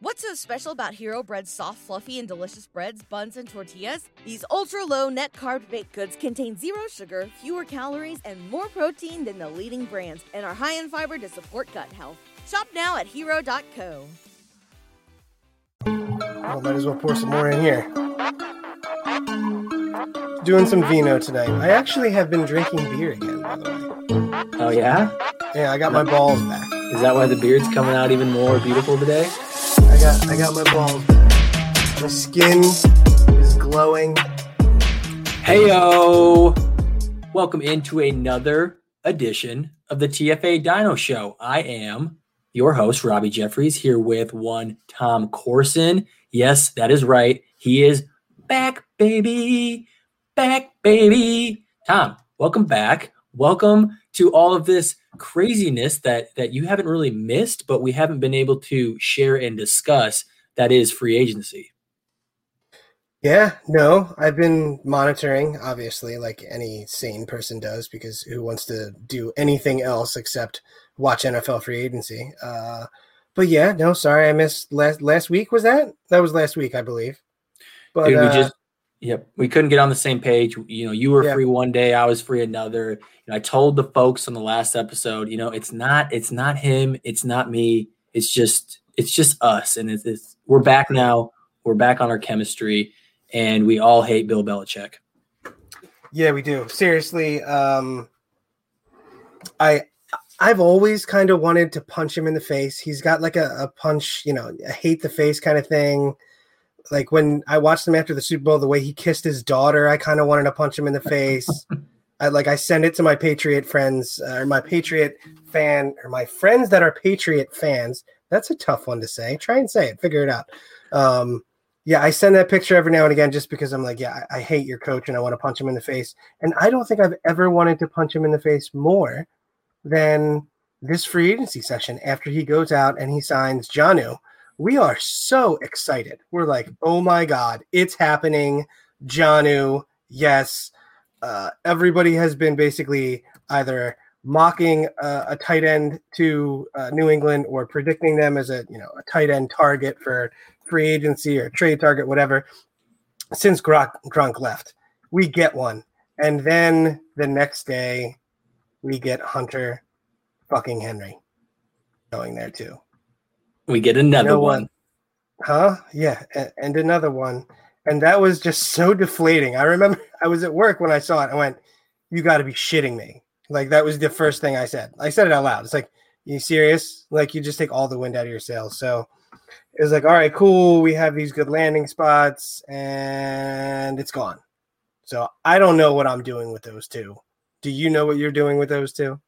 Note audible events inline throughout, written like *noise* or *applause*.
What's so special about Hero Bread's soft, fluffy, and delicious breads, buns, and tortillas? These ultra low net carb baked goods contain zero sugar, fewer calories, and more protein than the leading brands, and are high in fiber to support gut health. Shop now at hero.co. Well, might as well pour some more in here. Doing some vino tonight. I actually have been drinking beer again, by the way. Oh yeah? Yeah, I got my balls back. Is that why the beard's coming out even more beautiful today? I got I got my balls. My skin is glowing. Heyo! Welcome into another edition of the TFA Dino Show. I am your host, Robby Jeffries, here with one Tom Corson. Yes, that is right. He is back, baby. Back, baby. Tom, welcome back. Welcome to all of this craziness that that you haven't really missed, but we haven't been able to share and discuss. That is free agency. Yeah, no, I've been monitoring, obviously, like any sane person does, because who wants to do anything else except watch NFL free agency? Uh, but yeah, no, sorry, I missed last last week. Was that that was last week, I believe. But Dude, we uh, just Yep, we couldn't get on the same page. You know, you were Yeah. free one day, I was free another. You know, I told the folks on the last episode, you know, it's not, it's not him, it's not me. It's just, it's just us, and it's, it's we're back now. We're back on our chemistry, and we all hate Bill Belichick. Yeah, we do. Seriously, um I I've always kind of wanted to punch him in the face. He's got like a, a punch, you know, a hate the face kind of thing. Like when I watched him after the Super Bowl, the way he kissed his daughter, I kind of wanted to punch him in the face. *laughs* I like I send it to my Patriot friends uh, or my Patriot fan or my friends that are Patriot fans. That's a tough one to say. Try and say it. Figure it out. Um, yeah, I send that picture every now and again just because I'm like, yeah, I, I hate your coach and I want to punch him in the face. And I don't think I've ever wanted to punch him in the face more than this free agency session after he goes out and he signs Jonnu. We are so excited. We're like, oh my God, it's happening. Jonnu, yes. Uh, everybody has been basically either mocking uh, a tight end to uh, New England or predicting them as a you know a tight end target for free agency or trade target, whatever. Since Gronk, Gronk left, we get one, and then the next day we get Hunter fucking Henry going there too. We get another know what? one. Huh? Yeah, and, and another one. And that was just so deflating. I remember *laughs* I was at work when I saw it. I went, You got to be shitting me. Like, that was the first thing I said. I said it out loud. It's like, You serious? Like, you just take all the wind out of your sails. So it was like, All right, cool. We have these good landing spots, and it's gone. So I don't know what I'm doing with those two. Do you know what you're doing with those two?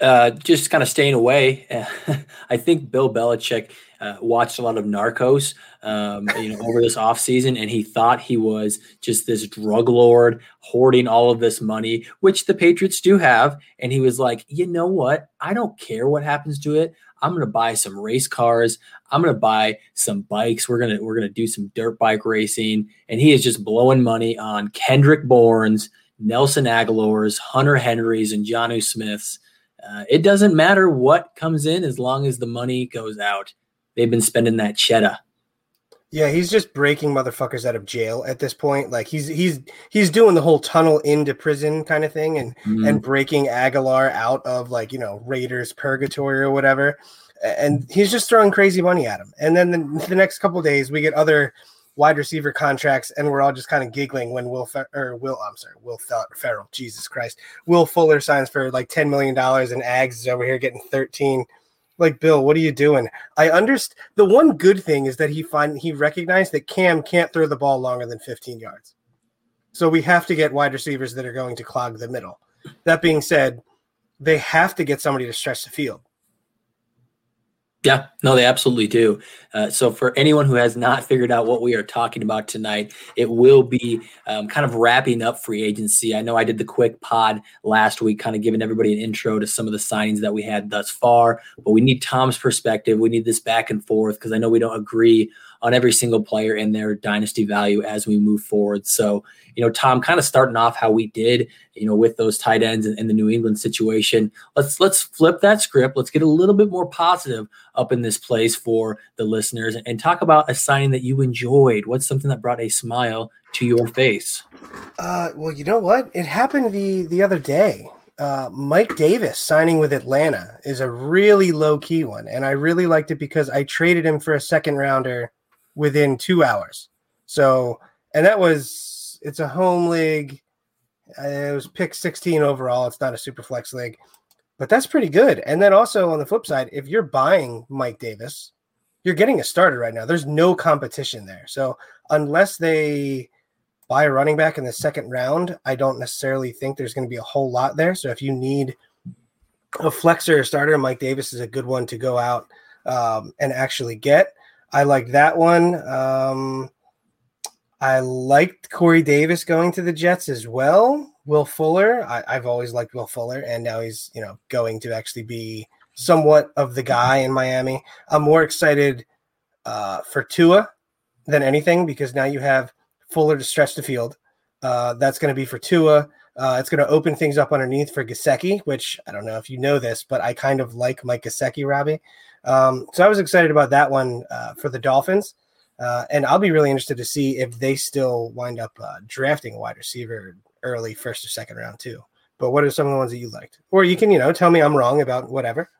Uh, just kind of staying away. *laughs* I think Bill Belichick uh, watched a lot of Narcos, um, you know, over this offseason, and he thought he was just this drug lord hoarding all of this money, which the Patriots do have. And he was like, you know what? I don't care what happens to it. I'm gonna buy some race cars. I'm gonna buy some bikes. We're gonna we're gonna do some dirt bike racing. And he is just blowing money on Kendrick Bourne's, Nelson Agholor's, Hunter Henry's, and Jonnu Smith's. Uh, it doesn't matter what comes in as long as the money goes out. They've been spending that cheddar. Yeah, he's just breaking motherfuckers out of jail at this point. Like he's he's he's doing the whole tunnel into prison kind of thing and Mhm. and breaking Agholor out of like, you know, Raiders purgatory or whatever. And he's just throwing crazy money at him. And then the, the next couple of days we get other wide receiver contracts and we're all just kind of giggling when Will Fer- or Will I'm sorry, Will Fer- Ferrell, Jesus Christ. Will Fuller signs for like 10 million dollars and Ags is over here getting 13 like Bill, what are you doing? I understand. The one good thing is that he find he recognized that Cam can't throw the ball longer than 15 yards. So we have to get wide receivers that are going to clog the middle. That being said, they have to get somebody to stretch the field. Yeah, no, they absolutely do. Uh, so, for anyone who has not figured out what we are talking about tonight, it will be um, kind of wrapping up free agency. I know I did the quick pod last week, kind of giving everybody an intro to some of the signings that we had thus far, but we need Tom's perspective. We need this back and forth because I know we don't agree on every single player and their dynasty value as we move forward. So, you know, Tom, kind of starting off how we did, you know, with those tight ends and, the New England situation. Let's let's flip that script. Let's get a little bit more positive up in this place for the listeners and talk about a signing that you enjoyed. What's something that brought a smile to your face? Uh, well, you know what? It happened the the other day. Uh, Mike Davis signing with Atlanta is a really low key one, and I really liked it because I traded him for a second rounder within two hours. So, and that was it's a home league. Uh, it was pick 16 overall. It's not a super flex league, but that's pretty good. And then also on the flip side, if you're buying Mike Davis, you're getting a starter right now. There's no competition there. So unless they buy a running back in the second round, I don't necessarily think there's going to be a whole lot there. So if you need a flexor starter, Mike Davis is a good one to go out um, and actually get. I like that one. Um, I liked Corey Davis going to the Jets as well. Will Fuller, I, have always liked Will Fuller, and now he's you know going to actually be somewhat of the guy in Miami. I'm more excited uh, for Tua than anything because now you have Fuller to stretch the field. Uh, that's going to be for Tua. Uh, it's going to open things up underneath for Gesicki, which I don't know if you know this, but I kind of like Mike Gesicki, Robbie. Um, so I was excited about that one uh, for the Dolphins. Uh, and I'll be really interested to see if they still wind up uh, drafting a wide receiver early first or second round too. But what are some of the ones that you liked? Or you can, you know, tell me I'm wrong about whatever.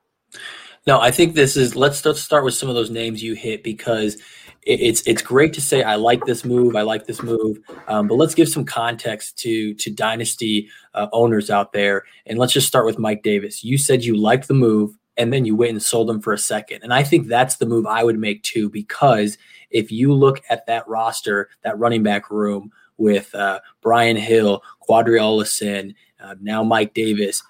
No, I think this is let's let's start with some of those names you hit because it's it's great to say I like this move, I like this move, um, but let's give some context to to dynasty uh, owners out there, and let's just start with Mike Davis. You said you liked the move, and then you went and sold them for a second, and I think that's the move I would make too, because if you look at that roster, that running back room with uh, Brian Hill, Qadree Ollison, uh, now Mike Davis,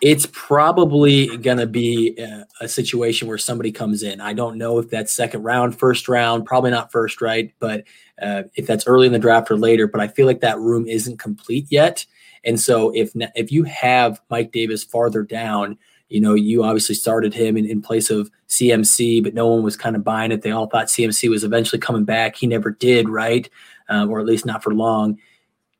it's probably going to be a, a, situation where somebody comes in. I don't know if that's second round, first round, probably not first, right? But uh, if that's early in the draft or later, but I feel like that room isn't complete yet. And so if if you have Mike Davis farther down, you know, you obviously started him in, in place of CMC, but no one was kind of buying it. They all thought CMC was eventually coming back. He never did, right? Um, or at least not for long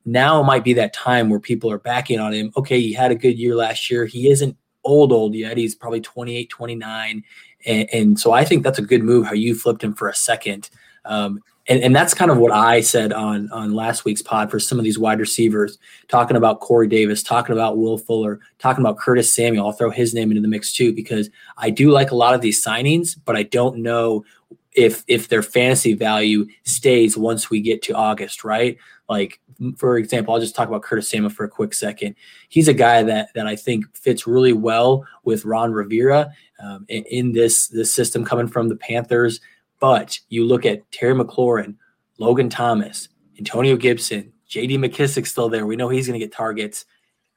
now it might be that time where people are backing on him. Okay, he had a good year last year. He isn't old, old yet. He's probably 28, 29. And, and so I think that's a good move how you flipped him for a second. Um, and, and that's kind of what I said on, on last week's pod for some of these wide receivers, talking about Corey Davis, talking about Will Fuller, talking about Curtis Samuel. I'll throw his name into the mix too, because I do like a lot of these signings, but I don't know if if their fantasy value stays once we get to August, right? Like for example, I'll just talk about Curtis Samuel for a quick second. He's a guy that that I think fits really well with Ron Rivera um, in, in, this this system coming from the Panthers. But you look at Terry McLaurin, Logan Thomas, Antonio Gibson, J.D. McKissic still there. We know he's going to get targets.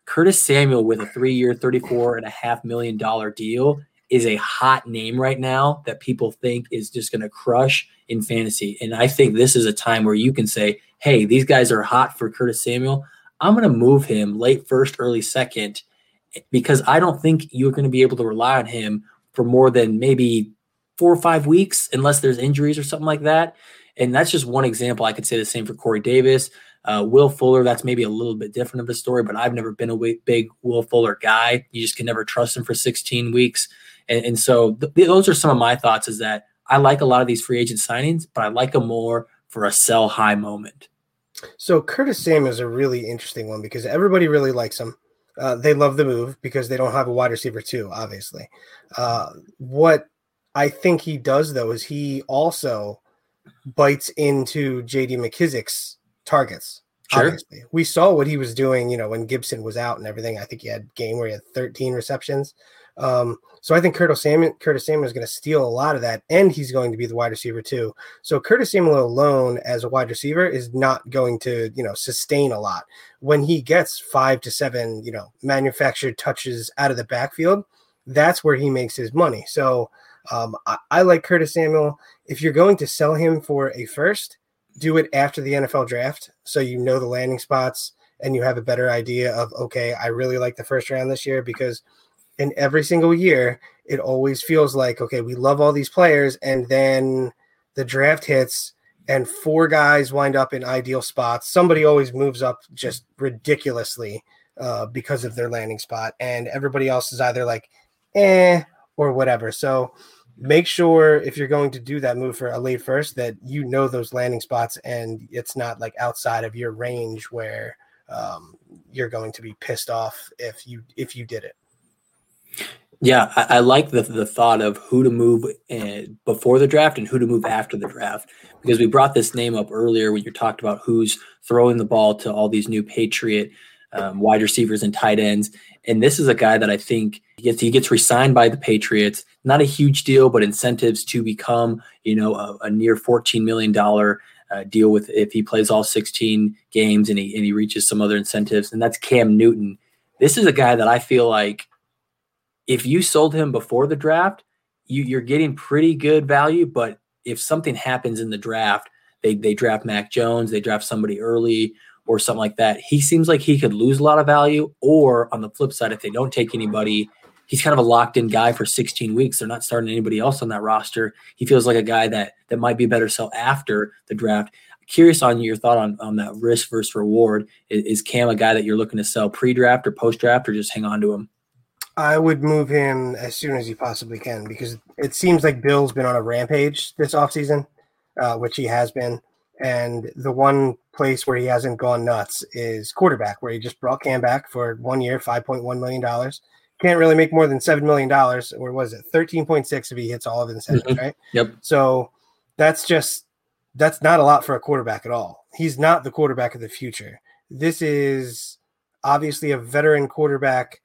Curtis Samuel with a and a half million dollar deal is a hot name right now that people think is just going to crush in fantasy. And I think this is a time where you can say, hey, these guys are hot for Curtis Samuel. I'm going to move him late first, early second, because I don't think you're going to be able to rely on him for more than maybe four or five weeks, unless there's injuries or something like that. And that's just one example. I could say the same for Corey Davis. Uh, Will Fuller, that's maybe a little bit different of a story, but I've never been a big Will Fuller guy. You just can never trust him for 16 weeks. And, and so th- those are some of my thoughts is that I like a lot of these free agent signings, but I like them more for a sell high moment. So Curtis Sam is a really interesting one because everybody really likes him. Uh, they love the move because they don't have a wide receiver too, obviously. Uh, what I think he does though is he also bites into JD McKissic's targets. Sure. Obviously. We saw what he was doing, you know, when Gibson was out and everything. I think he had game where he had 13 receptions. Um, so I think Curtis Samuel, Curtis Samuel is going to steal a lot of that, and he's going to be the wide receiver too. So Curtis Samuel alone as a wide receiver is not going to, you know, sustain a lot. When he gets five to seven, you know, manufactured touches out of the backfield, that's where he makes his money. So um, I, I like Curtis Samuel. If you're going to sell him for a first, do it after the NFL draft, so you know the landing spots and you have a better idea of okay, I really like the first round this year because in every single year it always feels like okay we love all these players and then the draft hits and four guys wind up in ideal spots somebody always moves up just ridiculously uh, because of their landing spot and everybody else is either like eh or whatever so make sure if you're going to do that move for a late first that you know those landing spots and it's not like outside of your range where um, you're going to be pissed off if you if you did it. Yeah, I, I like the the thought of who to move uh, before the draft and who to move after the draft. Because we brought this name up earlier when you talked about who's throwing the ball to all these new Patriot um, wide receivers and tight ends, and this is a guy that I think he gets he gets resigned by the Patriots. Not a huge deal, but incentives to become you know a, a near fourteen million dollar uh, deal with if he plays all 16 games and he and he reaches some other incentives, and that's Cam Newton. This is a guy that I feel like if you sold him before the draft, you, you're getting pretty good value. But if something happens in the draft, they they draft Mac Jones, they draft somebody early or something like that. He seems like he could lose a lot of value. Or on the flip side, if they don't take anybody, he's kind of a locked in guy for 16 weeks. They're not starting anybody else on that roster. He feels like a guy that that might be a better sell after the draft. Curious on your thought on, on that risk versus reward. Is, is Cam a guy that you're looking to sell pre draft or post draft or just hang on to him? I would move him as soon as you possibly can because it seems like Bill's been on a rampage this offseason, uh, which he has been. And the one place where he hasn't gone nuts is quarterback, where he just brought Cam back for one year, $5.1 million. Can't really make more than $7 million, or was it 13.6 if he hits all of incentives, mm-hmm. right? Yep. So that's just, that's not a lot for a quarterback at all. He's not the quarterback of the future. This is obviously a veteran quarterback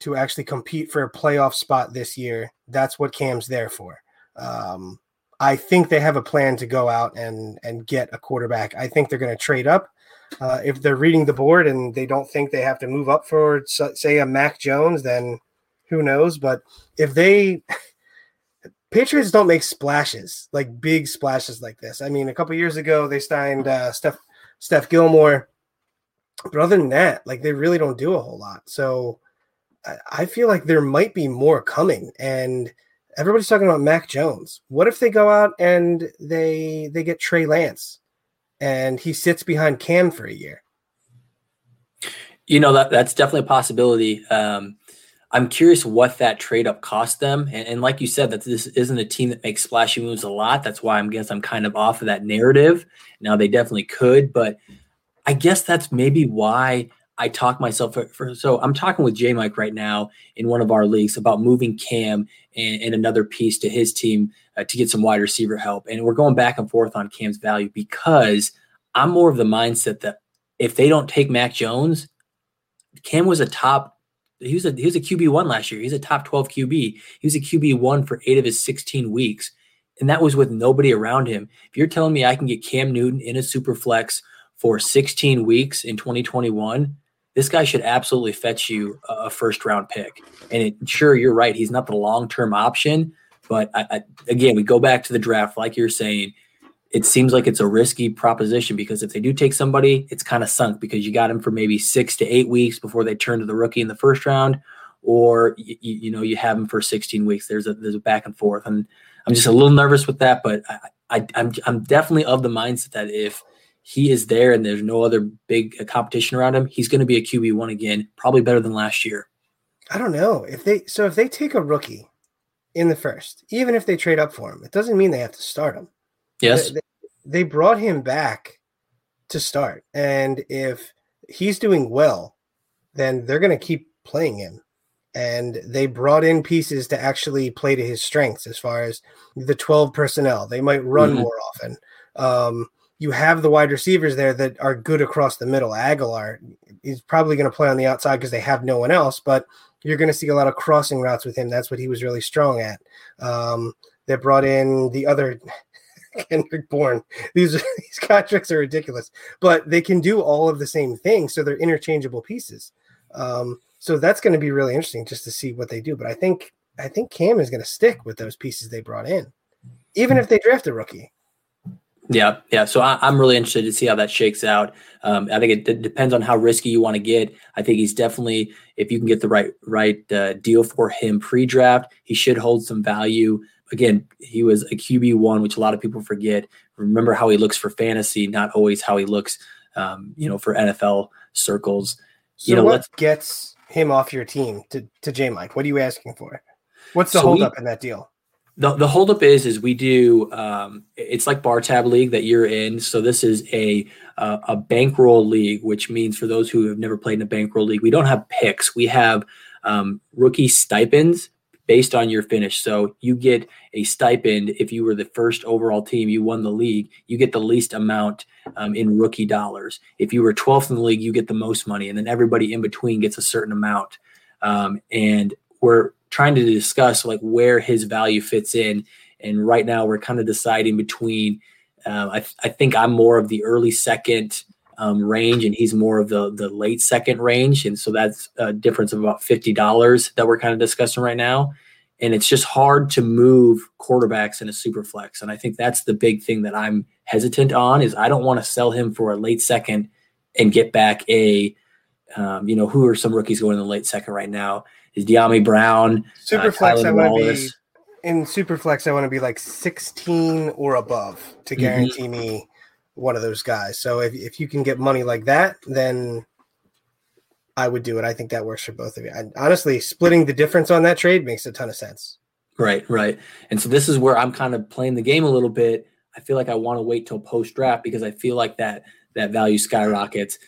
to actually compete for a playoff spot this year. That's what Cam's there for. Um, I think they have a plan to go out and and get a quarterback. I think they're going to trade up. Uh, if they're reading the board and they don't think they have to move up for, say, a Mac Jones, then who knows? But if they *laughs* Patriots don't make splashes like big splashes like this. I mean, a couple years ago they signed uh, Steph Steph Gilmore, but other than that, like they really don't do a whole lot. So I feel like there might be more coming, and everybody's talking about Mac Jones. What if they go out and they they get Trey Lance, and he sits behind Cam for a year? You know that that's definitely a possibility. Um, I'm curious what that trade up cost them, and, and, like you said, that this isn't a team that makes splashy moves a lot. That's why I'm guess I'm kind of off of that narrative. Now they definitely could, but I guess that's maybe why I talk myself for, for, so I'm talking with J Mike right now in one of our leagues about moving Cam and, and another piece to his team uh, to get some wide receiver help. And we're going back and forth on Cam's value because I'm more of the mindset that if they don't take Mac Jones, Cam was a top. He was a he was a QB one last year. He's a top 12 QB. He was a QB one for eight of his 16 weeks, and that was with nobody around him. If you're telling me I can get Cam Newton in a super flex for 16 weeks in 2021 this guy should absolutely fetch you a first round pick. And it, sure, you're right. He's not the long term option. But I, I, again, we go back to the draft, like you're saying, it seems like it's a risky proposition because if they do take somebody, it's kind of sunk because you got him for maybe six to eight weeks before they turn to the rookie in the first round, or you, you know you have him for 16 weeks. There's a there's a back and forth, and I'm just a little nervous with that. But I, I I'm I'm definitely of the mindset that if he is there and there's no other big uh, competition around him, he's going to be a QB one again, probably better than last year. I don't know if they so if they take a rookie in the first, even if they trade up for him, it doesn't mean they have to start him. Yes, they, they brought him back to start, and if he's doing well, then they're going to keep playing him. And they brought in pieces to actually play to his strengths as far as the 12 personnel. They might run mm-hmm. more often. Um, you have the wide receivers there that are good across the middle. Agholor is probably going to play on the outside because they have no one else, but you're going to see a lot of crossing routes with him. That's what he was really strong at. Um, they brought in the other *laughs* Kendrick Bourne. These *laughs* these contracts are ridiculous, but they can do all of the same things, so they're interchangeable pieces. Um, so that's going to be really interesting just to see what they do. But I think I think Cam is going to stick with those pieces they brought in, even if they draft a rookie. Yeah, yeah. So I, am really interested to see how that shakes out. Um, I think it depends on how risky you want to get. I think he's definitely, if you can get the right right uh, deal for him pre-draft, he should hold some value. Again, he was a QB one, which a lot of people forget. Remember how he looks for fantasy, not always how he looks, um, you know, for NFL circles. So you know, what gets him off your team to to J Mike? What are you asking for? What's the so holdup in that deal? The, the holdup is is we do um, it's like bar tab league that you're in. So this is a uh, a bankroll league which means for those who have never played in a bankroll league we don't have picks. We have um, rookie stipends based on your finish. So you get a stipend if you were the first overall team you won the league you get the least amount um, in rookie dollars. If you were 12th in the league you get the most money and then everybody in between gets a certain amount. Um, and we're trying to discuss like where his value fits in. And right now we're kind of deciding between. Uh, I, I think I'm more of the early second um, range, and he's more of the the late second range, and so that's a difference of about fifty dollars that we're kind of discussing right now. And it's just hard to move quarterbacks in a super flex, and I think that's the big thing that I'm hesitant on. Is I don't want to sell him for a late second and get back a, um, you know, who are some rookies going in the late second right now? Is Dyami Brown. Superflex, uh, I want to be in Superflex. I want to be like 16 or above to mm-hmm. guarantee mm-hmm. me one of those guys. So if, if you can get money like that, then I would do it. I think that works for both of you. And honestly, splitting the difference on that trade makes a ton of sense. Right, right. And so this is where I'm kind of playing the game a little bit. I feel like I want to wait till post draft because I feel like that that value skyrockets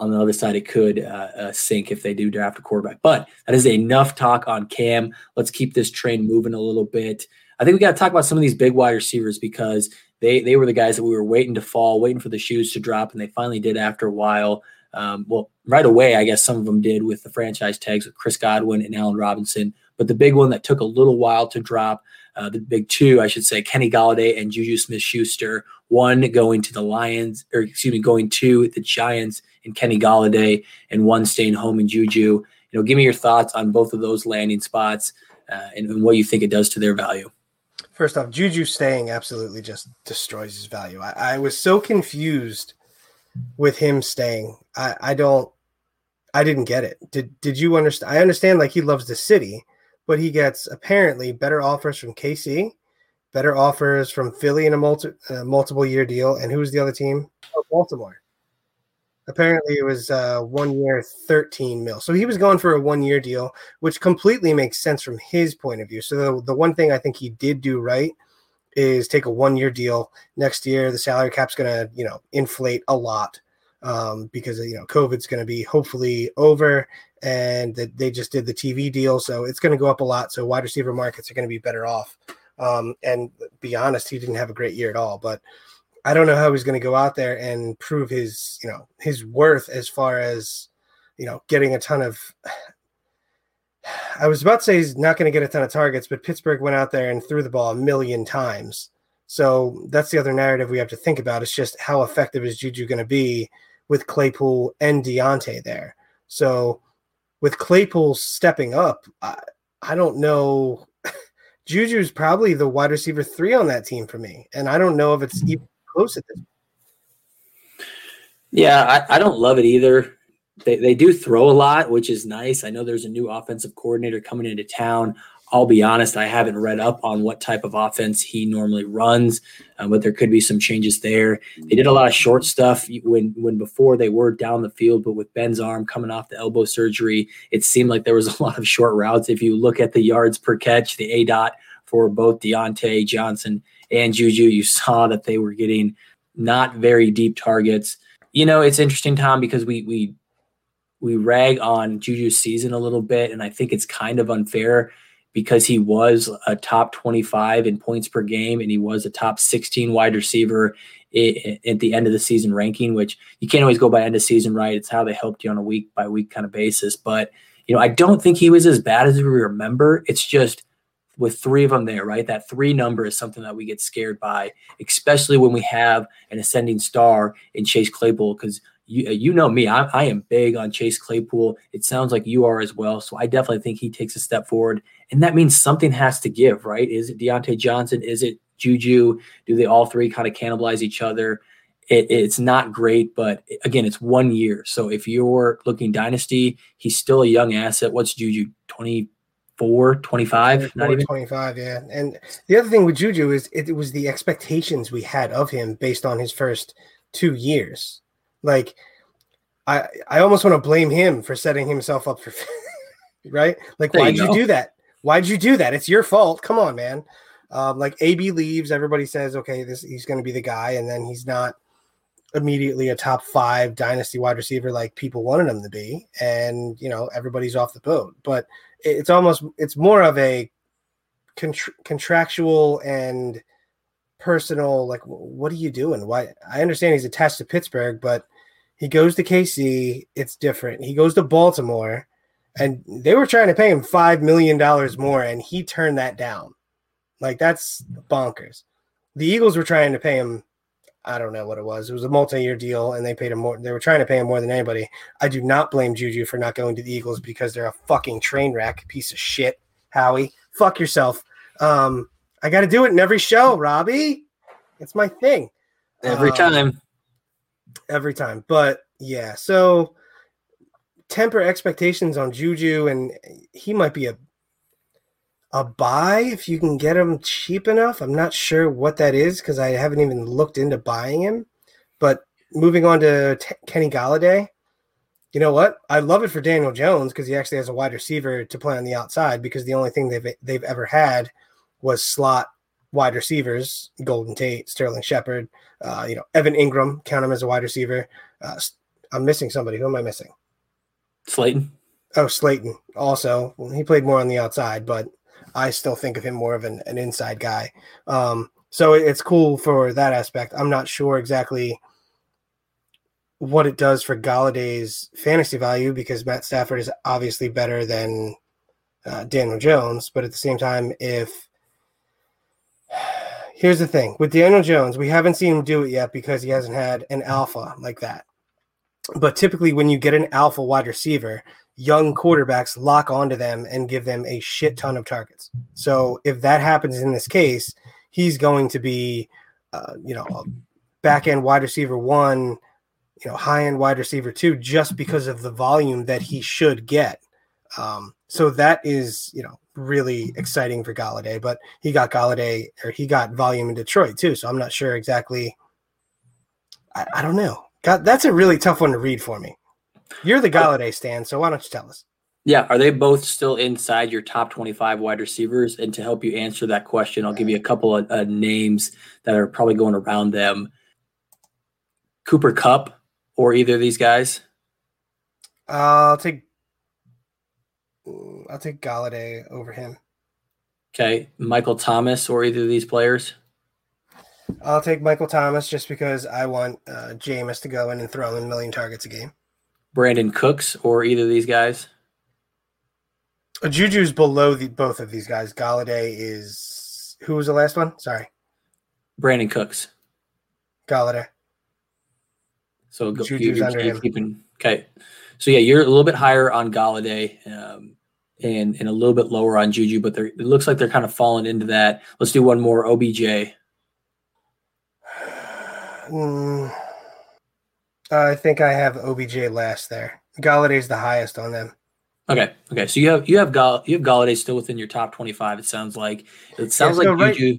on the other side, it could uh, uh, sink if they do draft a quarterback. But that is enough talk on Cam. Let's keep this train moving a little bit. I think we got to talk about some of these big wide receivers because they they were the guys that we were waiting to fall, waiting for the shoes to drop, and they finally did after a while. Um, well, right away, I guess some of them did with the franchise tags with Chris Godwin and Allen Robinson. But the big one that took a little while to drop, uh, the big two, I should say, Kenny Golladay and Juju Smith Schuster, one going to the Lions, or excuse me, going to the Giants and Kenny Golladay, and one staying home in Juju. You know, give me your thoughts on both of those landing spots uh, and, and what you think it does to their value. First off, Juju staying absolutely just destroys his value. I, I was so confused with him staying. I, I don't I didn't get it. Did did you understand? I understand like he loves the city, but he gets apparently better offers from KC, better offers from Philly in a multi, uh, multiple year deal, and who's the other team? Oh, Baltimore. Apparently, it was uh, one year, 13 mil. So he was going for a one year deal, which completely makes sense from his point of view. So the, the one thing I think he did do right is take a one year deal. Next year, the salary cap's going to, you know, inflate a lot um, because, you know, COVID's going to be hopefully over and that they just did the TV deal. So it's going to go up a lot. So wide receiver markets are going to be better off. Um, and be honest, he didn't have a great year at all, but I don't know how he's going to go out there and prove his, you know, his worth as far as, you know, getting a ton of. *sighs* I was about to say he's not going to get a ton of targets, but Pittsburgh went out there and threw the ball a million times. So that's the other narrative we have to think about. It's just how effective is Juju going to be with Claypool and Diontae there. So with Claypool stepping up, I, I don't know. *laughs* Juju's probably the wide receiver three on that team for me, and I don't know if it's even close at this. Yeah, I, I don't love it either. They, they do throw a lot, which is nice. I know there's a new offensive coordinator coming into town. I'll be honest, I haven't read up on what type of offense he normally runs, uh, but there could be some changes there. They did a lot of short stuff when when before they were down the field, but with Ben's arm coming off the elbow surgery, it seemed like there was *laughs* a lot of short routes. If you look at the yards per catch, the A dot for both Diontae Johnson and Juju, you saw that they were getting not very deep targets. You know, it's interesting, Tom, because we we we rag on Juju's season a little bit, and I think it's kind of unfair because he was a top 25 in points per game and he was a top 16 wide receiver at the end of the season ranking, which you can't always go by end of season, right? It's how they helped you on a week by week kind of basis. But, you know, I don't think he was as bad as we remember. It's just with three of them there, right? That three number is something that we get scared by, especially when we have an ascending star in Chase Claypool, because you, uh, you know me, I, I, am big on Chase Claypool. It sounds like you are as well. So I definitely think he takes a step forward. And that means something has to give, right? Is it Diontae Johnson? Is it Juju? Do they all three kind of cannibalize each other? It, it's not great, but again, it's one year. So if you're looking dynasty, he's still a young asset. What's Juju? 24, 25? not even 25, yeah. And the other thing with Juju is it, it was the expectations we had of him based on his first two years like, I I almost want to blame him for setting himself up for, *laughs* right? Like, there why'd you, you, do that? Why'd you do that? It's your fault. Come on, man. Um, like AB leaves, everybody says, okay, this he's going to be the guy, and then he's not immediately a top five dynasty wide receiver like people wanted him to be, and you know everybody's off the boat. But it's almost it's more of a contra- contractual and personal. Like, what are you doing? Why? I understand he's attached to Pittsburgh, but he goes to KC. It's different. He goes to Baltimore, and they were trying to pay him five million dollars more, and he turned that down. Like that's bonkers. The Eagles were trying to pay him I don't know what it was. It was a multi-year deal, and they paid him more. They were trying to pay him more than anybody. I do not blame Juju for not going to the Eagles because they're a fucking train wreck, piece of shit. Howie, fuck yourself. Um, I got to do it in every show, Robbie. It's my thing. Every um, time. Every time, but yeah. So temper expectations on Juju, and he might be a a buy if you can get him cheap enough. I'm not sure what that is because I haven't even looked into buying him. But moving on to T- Kenny Golladay, you know what? I love it for Daniel Jones because he actually has a wide receiver to play on the outside because the only thing they've they've ever had was slot wide receivers: Golden Tate, Sterling Shepard, uh, you know, Evan Engram. Count him as a wide receiver. Uh, I'm missing somebody. Who am I missing? Slayton. Oh, Slayton. Also, he played more on the outside, but I still think of him more of an, an inside guy. Um, so it's cool for that aspect. I'm not sure exactly what it does for Golladay's fantasy value because Matt Stafford is obviously better than uh, Daniel Jones. But at the same time, if *sighs* here's the thing with Daniel Jones, we haven't seen him do it yet because he hasn't had an alpha like that. But typically, when you get an alpha wide receiver, young quarterbacks lock onto them and give them a shit ton of targets. So if that happens in this case, he's going to be, uh, you know, back end wide receiver one, you know, high end wide receiver two, just because of the volume that he should get. Um, so that is, you know, really exciting for Golladay. But he got Golladay or he got volume in Detroit too. So I'm not sure exactly. I, I don't know. God, that's a really tough one to read for me. You're the Golladay stand, so why don't you tell us? Yeah, are they both still inside your top 25 wide receivers? And to help you answer that question, I'll give you a couple of uh, names that are probably going around them. Cooper Kupp or either of these guys? Uh, I'll take I'll take Golladay over him. Okay, Michael Thomas or either of these players? I'll take Michael Thomas just because I want uh, Jameis to go in and throw in a million targets a game. Brandin Cooks or either of these guys? Juju's below the, both of these guys. Golladay is who was the last one? Sorry, Brandin Cooks. Golladay. So go, Juju's you're, under him. Keeping, okay, so yeah, you're a little bit higher on Golladay, um, and and a little bit lower on Juju, but it looks like they're kind of falling into that. Let's do one more. OBJ. *sighs* Mm. I think I have OBJ last there. Golladay's the highest on them. Okay. Okay. So you have you have Gall you have Golladay still within your top twenty five. It sounds like it sounds yeah, so like right,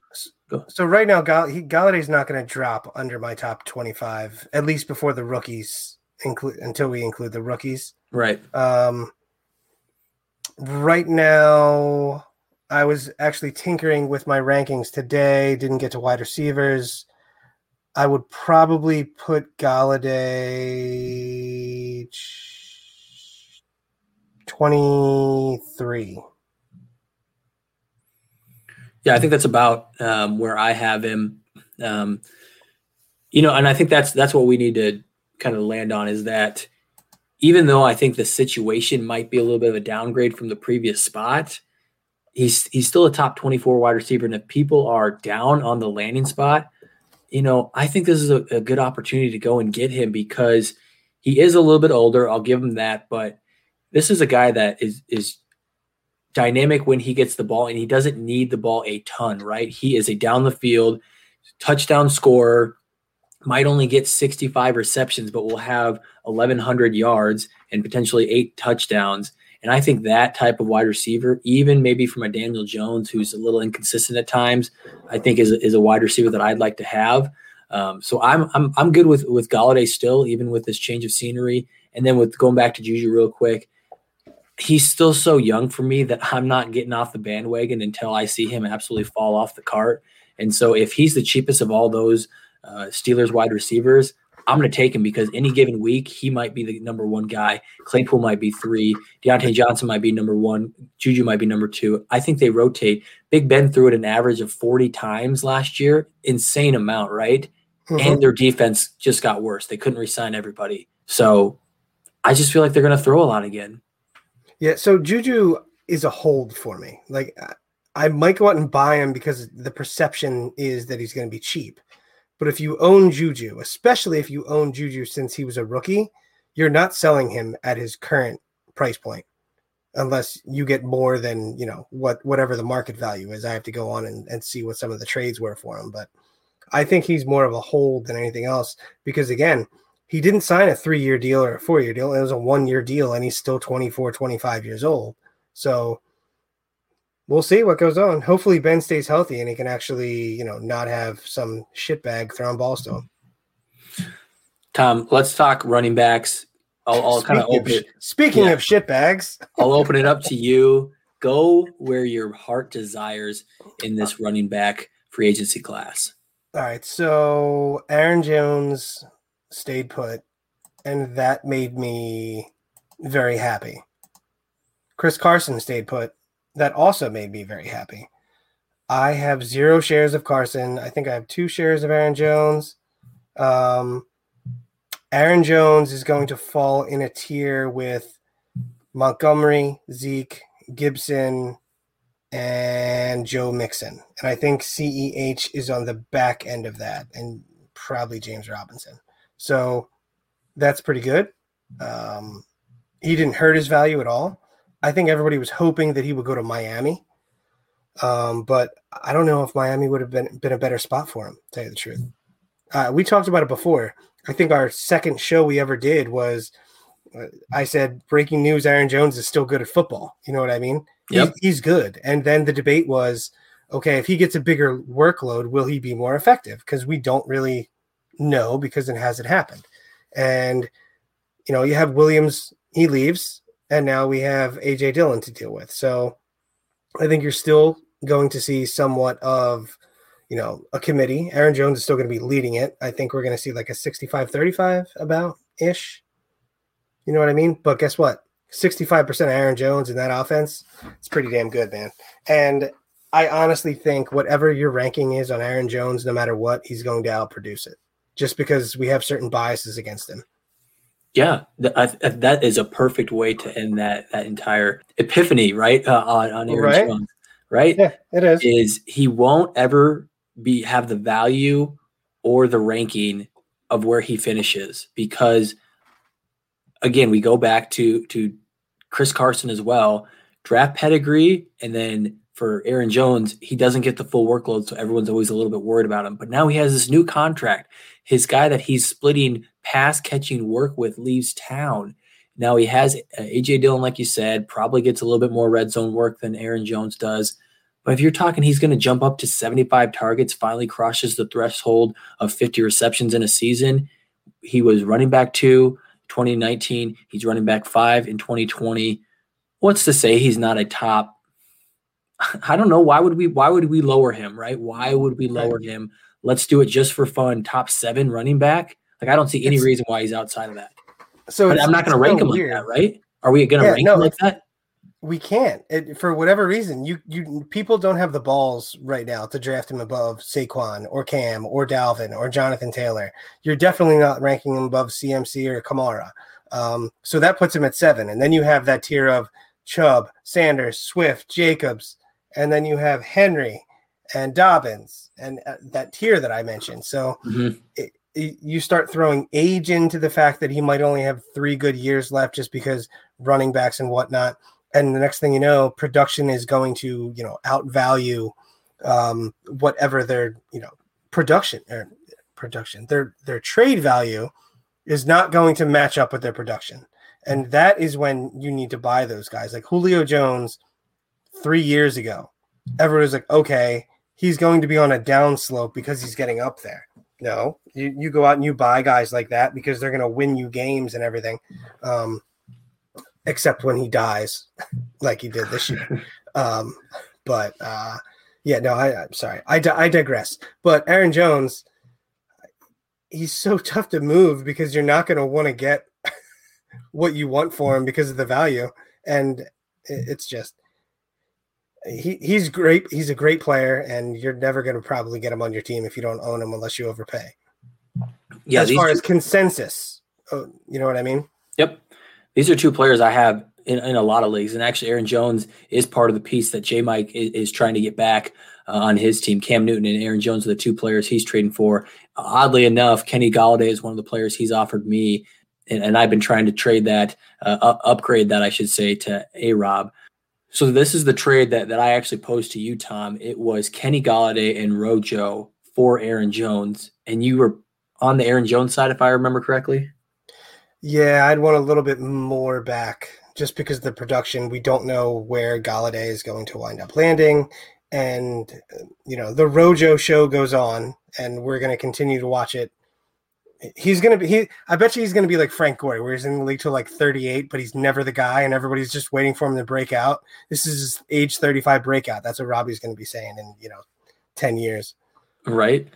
Go. So right now, Gall- he, Golladay's not going to drop under my top twenty five at least before the rookies include until we include the rookies. Right. Um. Right now, I was actually tinkering with my rankings today. Didn't get to wide receivers. I would probably put Golladay 23. Yeah, I think that's about um, where I have him. Um, you know, and I think that's that's what we need to kind of land on is that even though I think the situation might be a little bit of a downgrade from the previous spot, he's he's still a top 24 wide receiver. And if people are down on the landing spot, you know, I think this is a, a, good opportunity to go and get him because he is a little bit older. I'll give him that, but this is a guy that is is dynamic when he gets the ball and he doesn't need the ball a ton, right? He is a down the field touchdown scorer, might only get 65 receptions, but will have 1100 yards and potentially eight touchdowns. And I think that type of wide receiver, even maybe from a Daniel Jones who's a little inconsistent at times, I think is is a wide receiver that I'd like to have. Um, so I'm I'm I'm good with with Golladay still, even with this change of scenery. And then with going back to Juju real quick, he's still so young for me that I'm not getting off the bandwagon until I see him absolutely fall off the cart. And so if he's the cheapest of all those uh, Steelers wide receivers, I'm going to take him because any given week he might be the number one guy. Claypool might be three. Diontae Johnson might be number one. Juju might be number two. I think they rotate. Big Ben threw it an average of 40 times last year. Insane amount, right? Mm-hmm. And their defense just got worse. They couldn't resign everybody. So I just feel like they're going to throw a lot again. Yeah. So Juju is a hold for me. Like I might go out and buy him because the perception is that he's going to be cheap. But if you own Juju, especially if you own Juju since he was a rookie, you're not selling him at his current price point unless you get more than you know what whatever the market value is. I have to go on and, and see what some of the trades were for him. But I think he's more of a hold than anything else because again, he didn't sign a three-year deal or a four-year deal. It was a one-year deal and he's still 24, 25 years old. So we'll see what goes on. Hopefully Ben stays healthy and he can actually, you know, not have some shitbag throwing balls to him. Tom, let's talk running backs. I'll, I'll kind of open it. Speaking yeah. of shitbags, *laughs* I'll open it up to you. Go where your heart desires in this running back free agency class. All right. So Aaron Jones stayed put, and that made me very happy. Chris Carson stayed put, that also made me very happy. I have zero shares of Carson. I think I have two shares of Aaron Jones. Um, Aaron Jones is going to fall in a tier with Montgomery, Zeke, Gibson, and Joe Mixon. And I think CEH is on the back end of that, and probably James Robinson. So that's pretty good. Um, he didn't hurt his value at all. I think everybody was hoping that he would go to Miami. Um, but I don't know if Miami would have been been a better spot for him, to tell you the truth. Uh, we talked about it before. I think our second show we ever did was uh, I said breaking news Aaron Jones is still good at football. You know what I mean? Yep. He's, he's good. And then the debate was okay, if he gets a bigger workload, will he be more effective? Because we don't really know because it hasn't happened. And you know, you have Williams, he leaves and now we have AJ Dillon to deal with. So I think you're still going to see somewhat of, you know, a committee. Aaron Jones is still going to be leading it. I think we're going to see like a 65 35 about ish. You know what I mean? But guess what? 65% of Aaron Jones in that offense, it's pretty damn good, man. And I honestly think whatever your ranking is on Aaron Jones, no matter what, he's going to outproduce it just because we have certain biases against him. Yeah, th- that is a perfect way to end that that entire epiphany, right? Uh, on on Aaron right? Jones, right? Yeah, it is. Is he won't ever be have the value or the ranking of where he finishes because again, we go back to to Chris Carson as well, draft pedigree, and then for Aaron Jones, he doesn't get the full workload, so everyone's always a little bit worried about him. But now he has this new contract. His guy that he's splitting pass catching work with leaves town. Now he has uh, AJ Dillon, like you said, probably gets a little bit more red zone work than Aaron Jones does. But if you're talking, he's going to jump up to 75 targets, finally crosses the threshold of 50 receptions in a season. He was running back two, 2019. He's running back five in 2020. What's to say he's not a top? *laughs* I don't know. Why would we? Why would we lower him? Right? Why would we lower him? Let's do it just for fun. Top seven running back. Like I don't see any it's, reason why he's outside of that. So I'm not going to rank him weird. like that, right? Are we going to yeah, rank no, him like that? We can't. It, for whatever reason, you you people don't have the balls right now to draft him above Saquon or Cam or Dalvin or Jonathan Taylor. You're definitely not ranking him above CMC or Kamara. Um, so that puts him at seven, and then you have that tier of Chubb, Sanders, Swift, Jacobs, and then you have Henry and Dobbins and uh, that tier that I mentioned. So mm-hmm. it, you start throwing age into the fact that he might only have three good years left just because running backs and whatnot. And the next thing you know, production is going to, you know, outvalue um, whatever their, you know, production or production, their their trade value is not going to match up with their production. And that is when you need to buy those guys. Like Julio Jones three years ago, everyone was like, okay, he's going to be on a downslope because he's getting up there. No, you, you go out and you buy guys like that because they're going to win you games and everything. Um, except when he dies, *laughs* like he did this year. *laughs* Um, but uh, yeah, no, I, I'm sorry, I, I digress. But Aaron Jones, he's so tough to move because you're not going to want to get *laughs* what you want for him because of the value, and it's just he he's great. He's a great player, and you're never going to probably get him on your team if you don't own him unless you overpay. Yeah, as far two, as consensus, oh, you know what I mean. Yep, these are two players I have in, in a lot of leagues, and actually, Aaron Jones is part of the piece that J Mike is, is trying to get back uh, on his team. Cam Newton and Aaron Jones are the two players he's trading for. Uh, oddly enough, Kenny Golladay is one of the players he's offered me, and, and I've been trying to trade that, uh, upgrade that, I should say, to A Rob. So this is the trade that that I actually posed to you, Tom. It was Kenny Golladay and Rojo for Aaron Jones, and you were on the Aaron Jones side, if I remember correctly. Yeah, I'd want a little bit more back just because the production. We don't know where Golladay is going to wind up landing, and uh, you know the Rojo show goes on, and we're going to continue to watch it he's gonna be he i bet you he's gonna be like frank gore where he's in the league till like 38 but he's never the guy and everybody's just waiting for him to break out. This is his age 35 breakout. That's what robby's gonna be saying in you know 10 years. Right?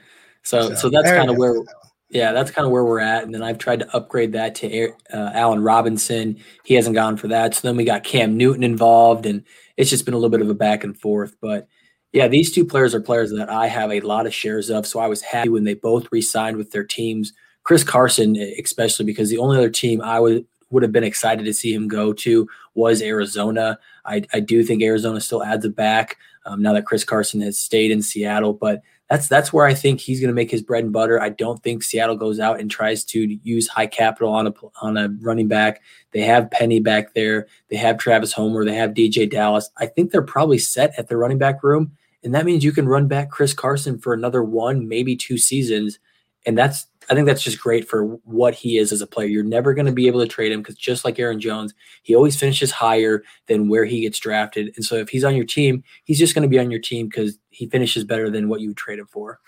So so, so that's kind of where that yeah that's kind of where we're at and then i've tried to upgrade that to uh, allen robinson. He hasn't gone for that so then we got cam newton involved and it's just been a little bit of a back and forth but yeah, these two players are players that I have a lot of shares of. So I was happy when they both re-signed with their teams Chris Carson, especially because the only other team I would would have been excited to see him go to was Arizona. I, I do think Arizona still adds a back um, now that Chris Carson has stayed in Seattle, but that's that's where I think he's going to make his bread and butter. I don't think Seattle goes out and tries to use high capital on a on a running back. They have Penny back there. They have Travis Homer. They have DJ Dallas. I think they're probably set at the running back room, and that means you can run back Chris Carson for another one, maybe two seasons, and that's I think that's just great for what he is as a player. You're never going to be able to trade him because just like Aaron Jones, he always finishes higher than where he gets drafted. And so if he's on your team, he's just going to be on your team because he finishes better than what you would trade him for.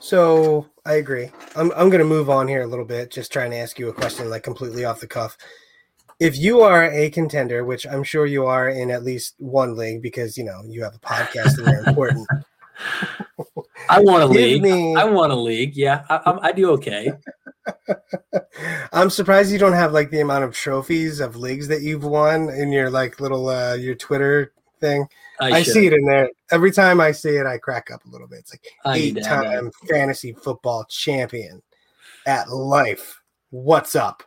So I agree. I'm I'm going to move on here a little bit, just trying to ask you a question like completely off the cuff. If you are a contender, which I'm sure you are in at least one league because you know you have a podcast and you're important. *laughs* I want a league. Me... I want a league. Yeah, I, I, do okay. *laughs* I'm surprised you don't have like the amount of trophies of leagues that you've won in your like little uh your Twitter thing. I, I see it in there every time I see it. I crack up a little bit. It's like eight-time fantasy football champion at life. What's up?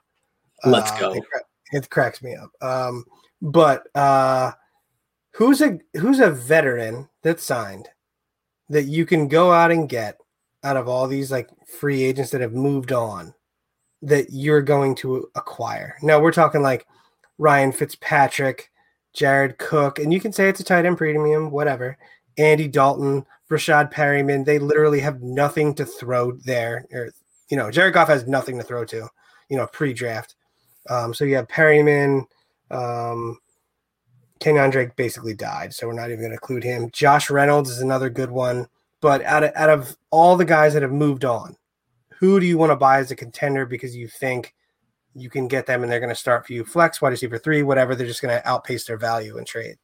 Let's uh, go. It, it, cracks me up. Um, but uh, who's a who's a veteran that signed that you can go out and get out of all these like free agents that have moved on that you're going to acquire. Now we're talking like Ryan Fitzpatrick, Jared Cook, and you can say it's a tight end premium, whatever. Andy Dalton, Breshad Perriman, they literally have nothing to throw there. Or you know, Jared Goff has nothing to throw to, you know, pre-draft. Um, so you have Perriman, um, Kenyan Drake basically died, so we're not even going to include him. Josh Reynolds is another good one. But out of, out of all the guys that have moved on, who do you want to buy as a contender because you think you can get them and they're going to start for you flex, wide receiver three, whatever. They're just going to outpace their value in trade.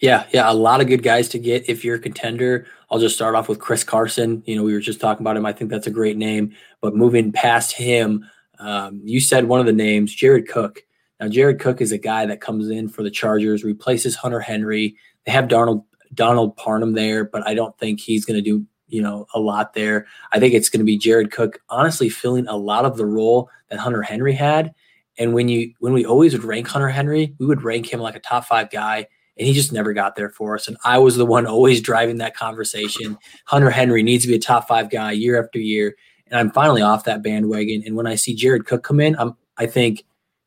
Yeah, yeah, a lot of good guys to get if you're a contender. I'll just start off with Chris Carson. You know, we were just talking about him. I think that's a great name. But moving past him, um, you said one of the names, Jared Cook. Now, Jared Cook is a guy that comes in for the Chargers, replaces Hunter Henry. They have Donald Donald Parham there, but I don't think he's going to do you know a lot there. I think it's going to be Jared Cook, honestly, filling a lot of the role that Hunter Henry had. And when you when we always would rank Hunter Henry, we would rank him like a top five guy, and he just never got there for us. And I was the one *laughs* always driving that conversation. Hunter Henry needs to be a top five guy year after year, and I'm finally off that bandwagon. And when I see Jared Cook come in, I'm I think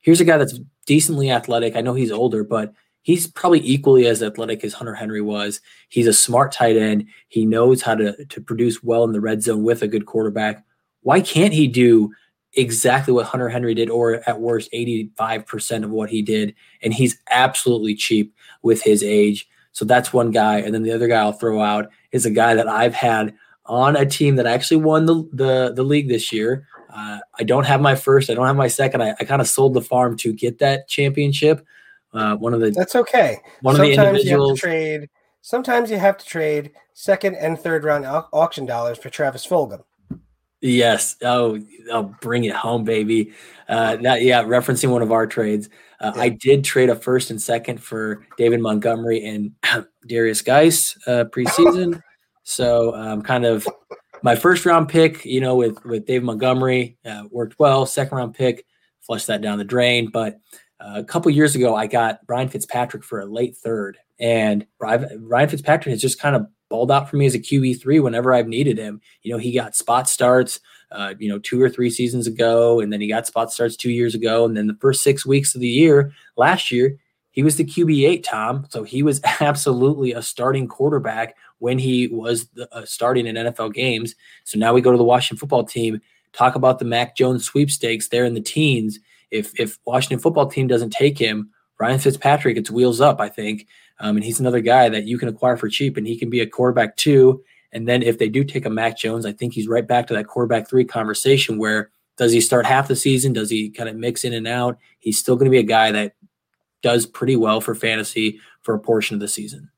here's a guy that's decently athletic. I know he's older, but he's probably equally as athletic as Hunter Henry was. He's a smart tight end. He knows how to, to produce well in the red zone with a good quarterback. Why can't he do exactly what Hunter Henry did, or at worst, 85% of what he did? And he's absolutely cheap with his age. So that's one guy. And then the other guy I'll throw out is a guy that I've had on a team that actually won the, the, the league this year. Uh, I don't have my first. I don't have my second. I, I kind of sold the farm to get that championship. Uh, one of the that's okay. One sometimes of the individuals trade. Sometimes you have to trade second and third round au- auction dollars for Travis Fulgham. Yes. Oh, oh, bring it home, baby. Uh, that yeah, referencing one of our trades. Uh, yeah. I did trade a first and second for David Montgomery and *clears throat* Darius Geis uh, preseason. so um, kind of my first round pick, you know, with with David Montgomery uh, worked well. Second round pick, flushed that down the drain. But uh, a couple years ago, I got Ryan Fitzpatrick for a late third, and Ryan Fitzpatrick has just kind of balled out for me as a QB three whenever I've needed him. You know, he got spot starts, uh, you know, two or three seasons ago, and then he got spot starts two years ago, and then the first six weeks of the year last year, he was the QB eight, Tom. So he was *laughs* absolutely a starting quarterback when he was uh, starting in NFL games. So now we go to the Washington football team. Talk about the Mac Jones sweepstakes there in the teens. If if Washington football team doesn't take him, Ryan Fitzpatrick, it's wheels up. I think. Um, and he's another guy that you can acquire for cheap, and he can be a quarterback too. And then if they do take a Mac Jones, I think he's right back to that quarterback three conversation where does he start half the season? Does he kind of mix in and out? He's still going to be a guy that does pretty well for fantasy for a portion of the season.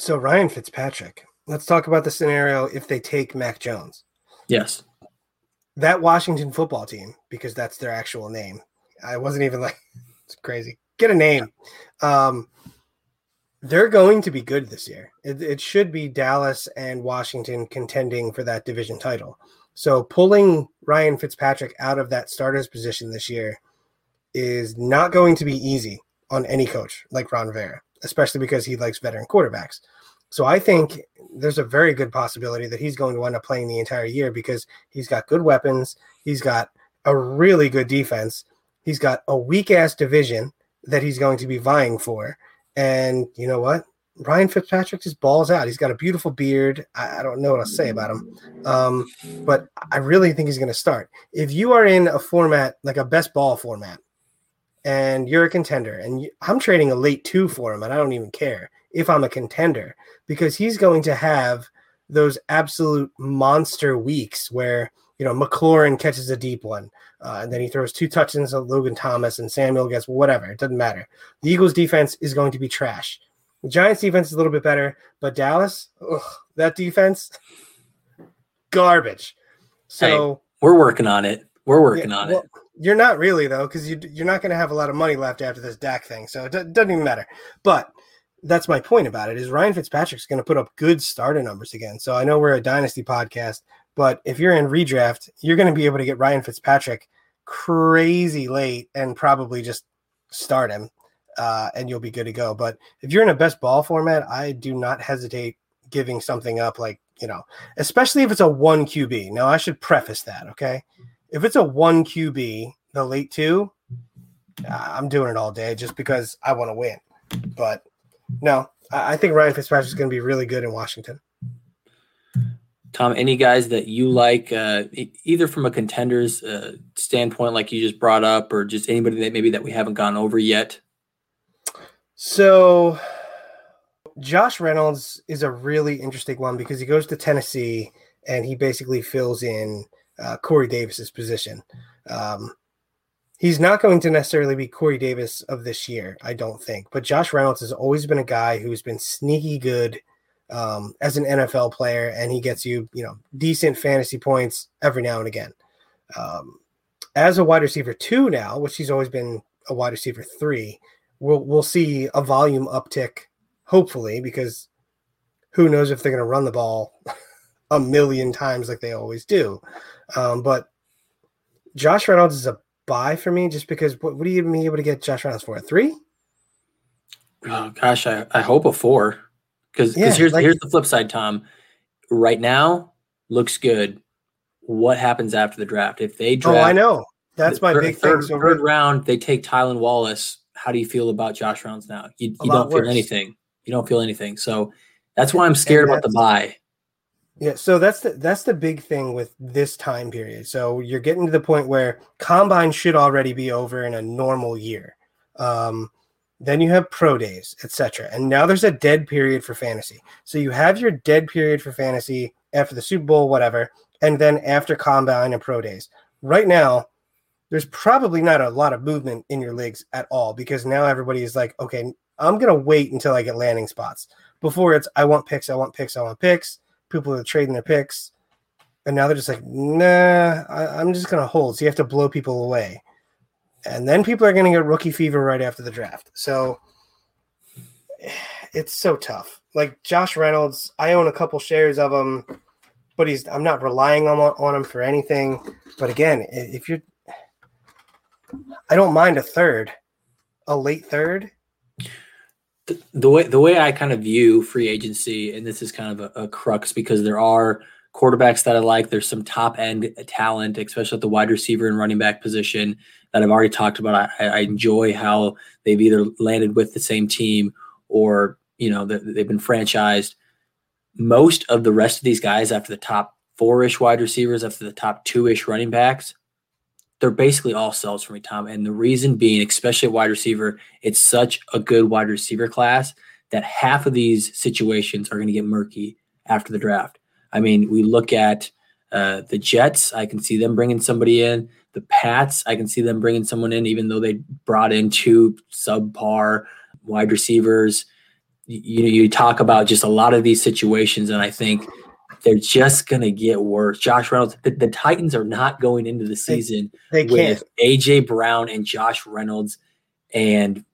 So Ryan Fitzpatrick, let's talk about the scenario if they take Mac Jones. Yes. That Washington football team, because that's their actual name. I wasn't even like *laughs* it's crazy. Get a name. Um, they're going to be good this year. It, it, should be Dallas and Washington contending for that division title. So pulling Ryan Fitzpatrick out of that starter's position this year is not going to be easy on any coach like Ron Rivera, especially because he likes veteran quarterbacks. So I think there's a very good possibility that he's going to end up playing the entire year because he's got good weapons, he's got a really good defense, he's got a weak ass division that he's going to be vying for and you know what? Ryan Fitzpatrick just balls out. He's got a beautiful beard. I, I don't know what I'll say about him, um, but I really think he's going to start. If you are in a format like a best ball format, and you're a contender, and you, I'm trading a late two for him, and I don't even care if I'm a contender because he's going to have those absolute monster weeks where you know McLaurin catches a deep one, uh, and then he throws two touchdowns at Logan Thomas and Samuel gets whatever. It doesn't matter. The Eagles defense is going to be trash. The Giants defense is a little bit better, but Dallas, ugh, that defense, garbage. So hey, we're working on it. We're working yeah, on well, it. You're not really though, because you, you're not going to have a lot of money left after this Dak thing, so it doesn't even matter. But that's my point about it is Ryan Fitzpatrick's going to put up good starter numbers again. So I know we're a dynasty podcast, but if you're in redraft, you're going to be able to get Ryan Fitzpatrick crazy late and probably just start him, uh, and you'll be good to go. But if you're in a best ball format, I do not hesitate giving something up like you know, especially if it's a one QB. Now I should preface that, okay? If it's a one QB, the late two, I'm doing it all day just because I want to win. But no, I think Ryan Fitzpatrick is going to be really good in Washington. Tom, any guys that you like, uh, either from a contender's uh, standpoint, like you just brought up, or just anybody that maybe that we haven't gone over yet? So, Josh Reynolds is a really interesting one because he goes to Tennessee and he basically fills in uh, Corey Davis's position. Um, he's not going to necessarily be Corey Davis of this year, I don't think. But Josh Reynolds has always been a guy who's been sneaky good um, as an NFL player, and he gets you, you know, decent fantasy points every now and again. Um, as a wide receiver two now, which he's always been a wide receiver three, we'll we'll see a volume uptick, hopefully, because who knows if they're going to run the ball *laughs* a million times like they always do. Um, but Josh Reynolds is a buy for me just because what, what are you be able to get Josh Reynolds for? A three? Oh gosh, I, I hope a four. Because yeah, here's like, here's the flip side, Tom. Right now, looks good. What happens after the draft? If they draft, oh, I know that's my third, big third, thing. So third round, they take Tylan Wallace. How do you feel about Josh Rounds now? You, you don't feel worse. anything. You don't feel anything. So that's why I'm scared about the buy. Yeah, so that's the that's the big thing with this time period. So you're getting to the point where combine should already be over in a normal year. Um, then you have pro days, etc. And now there's a dead period for fantasy. So you have your dead period for fantasy after the Super Bowl, whatever, and then after combine and pro days. right now, there's probably not a lot of movement in your leagues at all because now everybody is like, okay, I'm gonna wait until I get landing spots. Before it's I want picks, I want picks, I want picks. People are trading their picks, and now they're just like, nah, I, I'm just gonna hold. So you have to blow people away, and then people are gonna get rookie fever right after the draft. So *sighs* it's so tough. Like Josh Reynolds, I own a couple shares of him, but he's I'm not relying on on him for anything. But again, if you're, I don't mind a third, a late third. The, way the way I kind of view free agency, and this is kind of a, a crux because there are quarterbacks that I like. There's some top end talent, especially at the wide receiver and running back position that I've already talked about. I, I enjoy how they've either landed with the same team or you know they've been franchised. Most of the rest of these guys, after the top four-ish wide receivers, after the top two-ish running backs, they're basically all sells for me, Tom. And the reason being, especially wide receiver, it's such a good wide receiver class that half of these situations are going to get murky after the draft. I mean, we look at uh, the Jets. I can see them bringing somebody in. The Pats. I can see them bringing someone in, even though they brought in two subpar wide receivers. You, know, you talk about just a lot of these situations, and I think they're just going to get worse. Josh Reynolds, the, the, Titans are not going into the season they, they with AJ Brown and Josh Reynolds and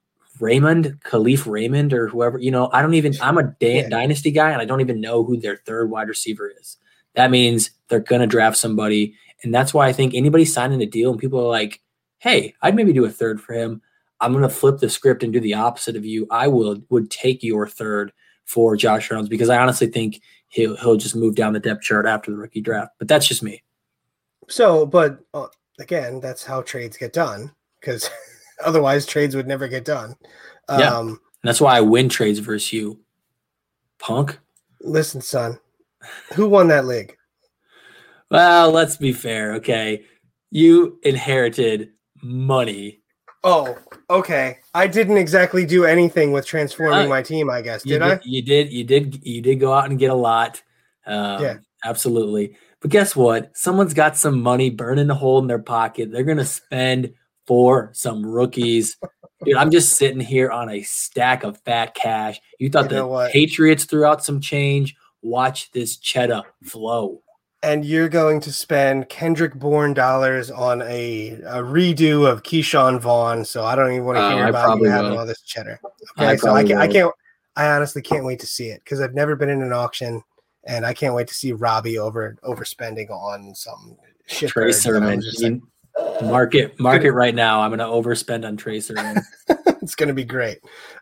Raymond, Kalif Raymond, or whoever. You know, I don't even. I'm a da- yeah. dynasty guy, and I don't even know who their third wide receiver is. That means they're going to draft somebody, and that's why I think anybody signing a deal and people are like, "Hey, I'd maybe do a third for him." I'm going to flip the script and do the opposite of you. I will would take your third for Josh Reynolds because I honestly think he'll he'll just move down the depth chart after the rookie draft. But that's just me. So, but uh, again, that's how trades get done because *laughs* otherwise trades would never get done. Um, yeah, that's why I win trades versus you, punk. Listen, son, who won that league? Well, let's be fair. Okay, you inherited money Oh, okay. I didn't exactly do anything with transforming uh, my team. I guess did, did, I? You did. You did. You did go out and get a lot. Um, yeah, absolutely. But guess what? Someone's got some money burning a hole in their pocket. They're gonna spend for some rookies. Dude, I'm just sitting here on a stack of fat cash. You thought you the Patriots threw out some change. Watch this cheddar flow and you're going to spend Kendrick Bourne dollars on a, a redo of Ke'Shawn Vaughn. So I don't even want to uh, hear about you having all this cheddar. Okay, I so I, can, I can't. I honestly can't wait to see it because I've never been in an auction, and I can't wait to see Robby over overspending on some shit. Trey Sermon. Like, market market right now. I'm going to overspend on Trey Sermon. *laughs* it's going to be great.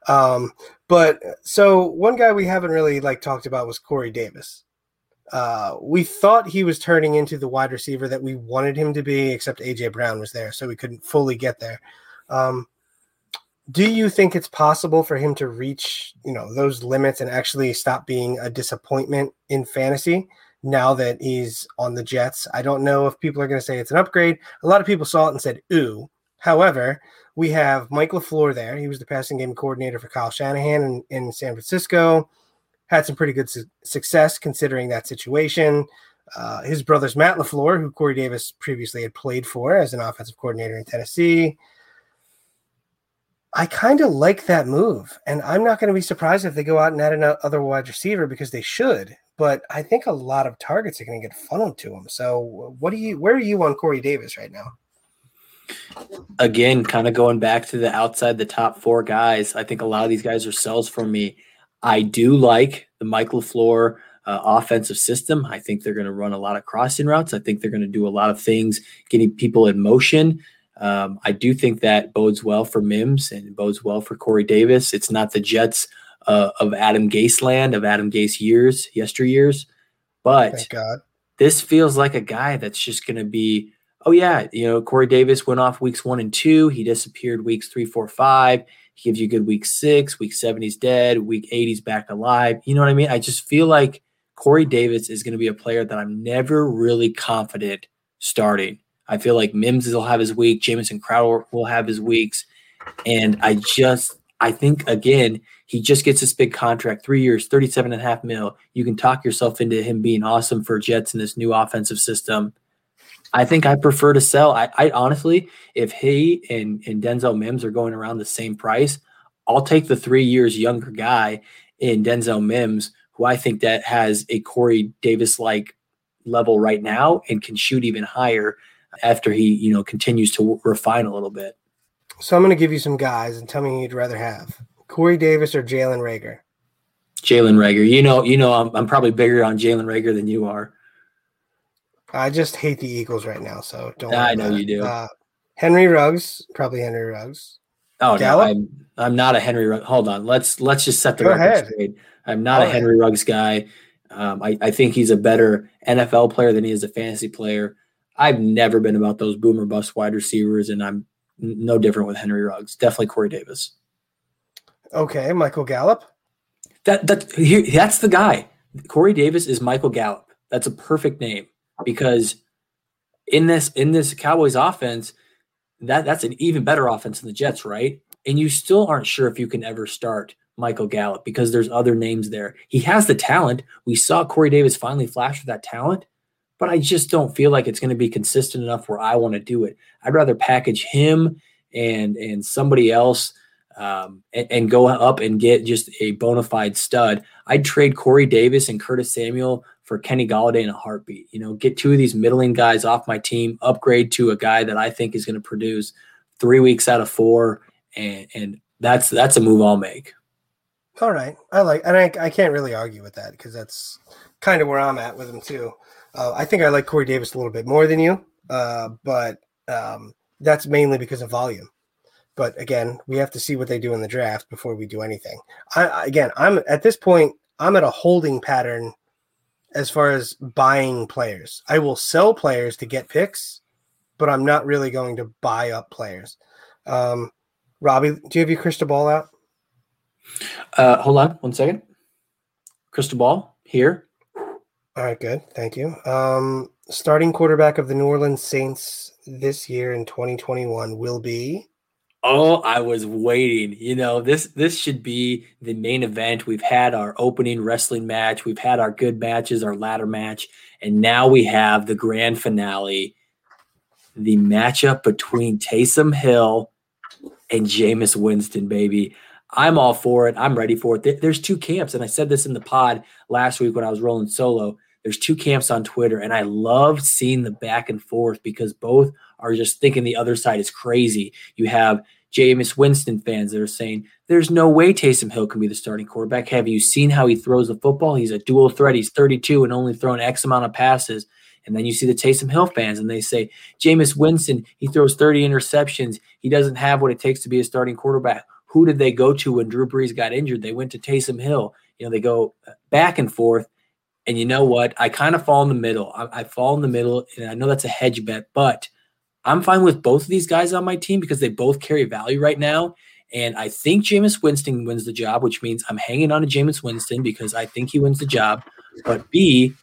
Um, but so one guy we haven't really like talked about was Corey Davis. Uh, we thought he was turning into the wide receiver that we wanted him to be, except AJ Brown was there, so we couldn't fully get there. Um, do you think it's possible for him to reach, you know, those limits and actually stop being a disappointment in fantasy now that he's on the Jets? I don't know if people are going to say it's an upgrade. A lot of people saw it and said, "Ooh." However, we have Mike LaFleur there. He was the passing game coordinator for Kyle Shanahan in, in San Francisco had some pretty good su- success considering that situation. Uh, his brother's Matt LaFleur, who Corey Davis previously had played for as an offensive coordinator in Tennessee. I kind of like that move, and I'm not going to be surprised if they go out and add another wide receiver because they should. But I think a lot of targets are going to get funneled to him. So, what do you? Where are you on Corey Davis right now? Again, kind of going back to the outside the top four guys. I think a lot of these guys are sells for me. I do like the Michael LaFleur uh, offensive system. I think they're going to run a lot of crossing routes. I think they're going to do a lot of things getting people in motion. Um, I do think that bodes well for Mims and bodes well for Corey Davis. It's not the Jets uh, of Adam Gase land, of Adam Gase years, yesteryears. But this feels like a guy that's just going to be, oh, yeah, you know, Corey Davis went off weeks one and two. He disappeared weeks three, four, five. He gives you good week six, week seven, he's dead, week eight, he's back alive. You know what I mean? I just feel like Corey Davis is going to be a player that I'm never really confident starting. I feel like Mims will have his week, Jamison Crowder will have his weeks. And I just, I think, again, he just gets this big contract, three years, 37 and a half mil. You can talk yourself into him being awesome for Jets in this new offensive system. I think I prefer to sell. I, I honestly, if he and, and Denzel Mims are going around the same price, I'll take the three years younger guy in Denzel Mims, who I think that has a Corey Davis like level right now and can shoot even higher after he, you know, continues to refine a little bit. So I'm going to give you some guys and tell me who you'd rather have: Corey Davis or Jalen Reagor. Jalen Reagor. You know, you know, I'm, I'm probably bigger on Jalen Reagor than you are. I just hate the Eagles right now, so don't. I know you do. Uh, Henry Ruggs, probably Henry Ruggs. Oh Gallup? no, I'm I'm not a Henry. Ruggs. Hold on, let's let's just set the Go record ahead. straight. I'm not Go a Henry ahead. Ruggs guy. Um, I, I think he's a better NFL player than he is a fantasy player. I've never been about those boomer bust wide receivers, and I'm no different with Henry Ruggs. Definitely Corey Davis. Okay, Michael Gallup. That that he, that's the guy. Corey Davis is Michael Gallup. That's a perfect name because in this in this Cowboys offense, that that's an even better offense than the Jets, right? And you still aren't sure if you can ever start Michael Gallup because there's other names there. He has the talent. We saw Corey Davis finally flash with that talent, but I just don't feel like it's going to be consistent enough where I want to do it. I'd rather package him and and somebody else um, and, and, go up and get just a bona fide stud. I'd trade Corey Davis and Curtis Samuel for Kenny Golladay in a heartbeat. You know, get two of these middling guys off my team, upgrade to a guy that I think is going to produce three weeks out of four, and and that's that's a move I'll make. All right, I like, and I, I can't really argue with that because that's kind of where I'm at with him too. Uh, I think I like Corey Davis a little bit more than you, uh, but um, that's mainly because of volume. But again, we have to see what they do in the draft before we do anything. I, again, I'm at this point, I'm at a holding pattern as far as buying players. I will sell players to get picks, but I'm not really going to buy up players. Um, Robby, do you have your crystal ball out? Uh, hold on one second. Crystal ball here. All right, good. Thank you. Um, starting quarterback of the New Orleans Saints this year in 2021 will be Oh, I was waiting. You know, this this should be the main event. We've had our opening wrestling match, we've had our good matches, our ladder match, and now we have the grand finale, the matchup between Taysom Hill and Jameis Winston, baby. I'm all for it. I'm ready for it. There's two camps, and I said this in the pod last week when I was rolling solo. There's two camps on Twitter, and I love seeing the back and forth because both are just thinking the other side is crazy. You have Jameis Winston fans that are saying there's no way Taysom Hill can be the starting quarterback. Have you seen how he throws the football? He's a dual threat. He's 32 and only thrown X amount of passes. And then you see the Taysom Hill fans and they say, Jameis Winston, he throws 30 interceptions. He doesn't have what it takes to be a starting quarterback. Who did they go to when Drew Brees got injured? They went to Taysom Hill. You know, they go back and forth. And you know what? I kind of fall in the middle. I, I fall in the middle, and I know that's a hedge bet, but I'm fine with both of these guys on my team because they both carry value right now. And I think Jameis Winston wins the job, which means I'm hanging on to Jameis Winston because I think he wins the job. But B,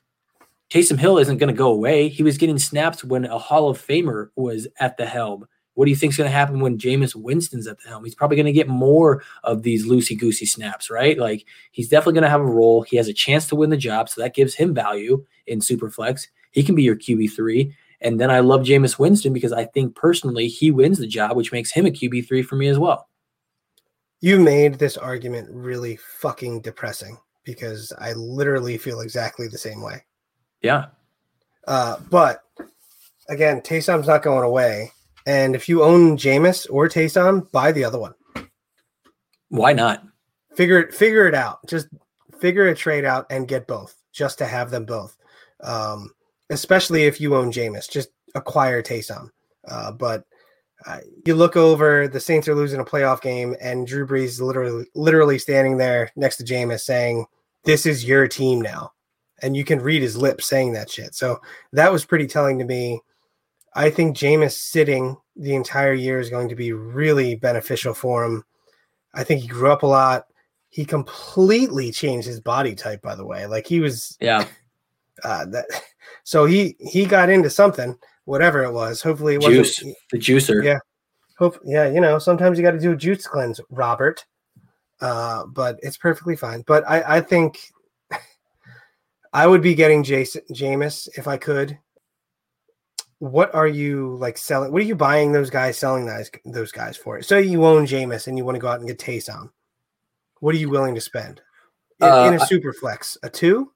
Taysom Hill isn't going to go away. He was getting snaps when a Hall of Famer was at the helm. What do you think is going to happen when Jameis Winston's at the helm? He's probably going to get more of these loosey goosey snaps, right? Like he's definitely going to have a role. He has a chance to win the job, so that gives him value in Superflex. He can be your QB three. And then I love Jameis Winston because I think personally he wins the job, which makes him a QB3 for me as well. You made this argument really fucking depressing because I literally feel exactly the same way. Yeah. Uh, but again, Taysom's not going away. And if you own Jameis or Taysom, buy the other one. Why not? Figure it figure it out. Just figure a trade out and get both, just to have them both. Um, especially if you own Jameis. Just acquire Taysom. Uh, but uh, you look over, the Saints are losing a playoff game, and Drew Brees literally literally standing there next to Jameis saying, "This is your team now," and you can read his lips saying that shit. So that was pretty telling to me. I think Jameis sitting the entire year is going to be really beneficial for him. I think he grew up a lot. He completely changed his body type, by the way. Like he was, yeah. *laughs* Uh, that so he he got into something, whatever it was. Hopefully, it juice wasn't, the juicer. Yeah, hope yeah. You know, sometimes you got to do a juice cleanse, Robert. Uh, but it's perfectly fine. But I I think *laughs* I would be getting Jason Jameis if I could. what are you like selling? What are you buying those guys, selling those those guys for? So you own Jameis and you want to go out and get Taysom. What are you willing to spend in, uh, in a super flex? A two?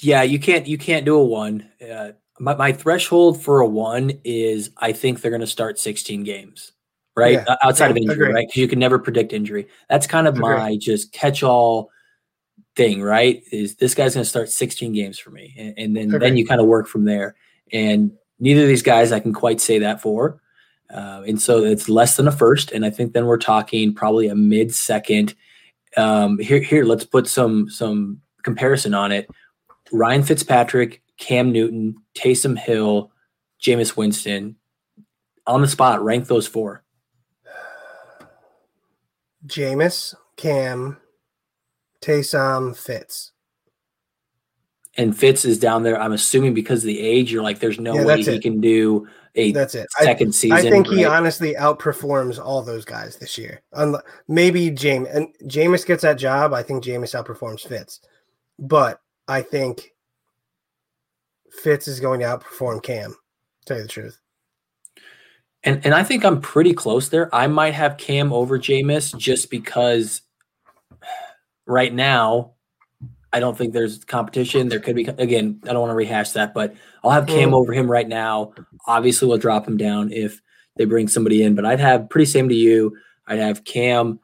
Yeah, you can't you can't do a one. Uh, my, my threshold for a one is I think they're going to start 16 games, right? Yeah. Outside of injury, right? Because you can never predict injury. That's kind of my just catch all thing, right? Is this guy's going to start 16 games for me, and, and then Agreed. then you kind of work from there. And neither of these guys I can quite say that for. Uh, and so it's less than a first, and I think then we're talking probably a mid second. Um, here, here, let's put some some comparison on it. Ryan Fitzpatrick, Cam Newton, Taysom Hill, Jameis Winston, on the spot. Rank those four. Jameis, Cam, Taysom, Fitz and Fitz is down there. I'm assuming because of the age, you're like, there's no yeah, way he it. can do a that's it. second I, season. I think he honestly outperforms all those guys this year. Unless, maybe James and Jameis gets that job. I think Jameis outperforms Fitz, but I think Fitz is going to outperform Cam. tell you the truth. And and I think I'm pretty close there. I might have Cam over Jameis just because right now I don't think there's competition. There could be again. I don't want to rehash that, but I'll have Cam mm. over him right now. Obviously, we'll drop him down if they bring somebody in. But I'd have pretty same to you. I'd have Cam,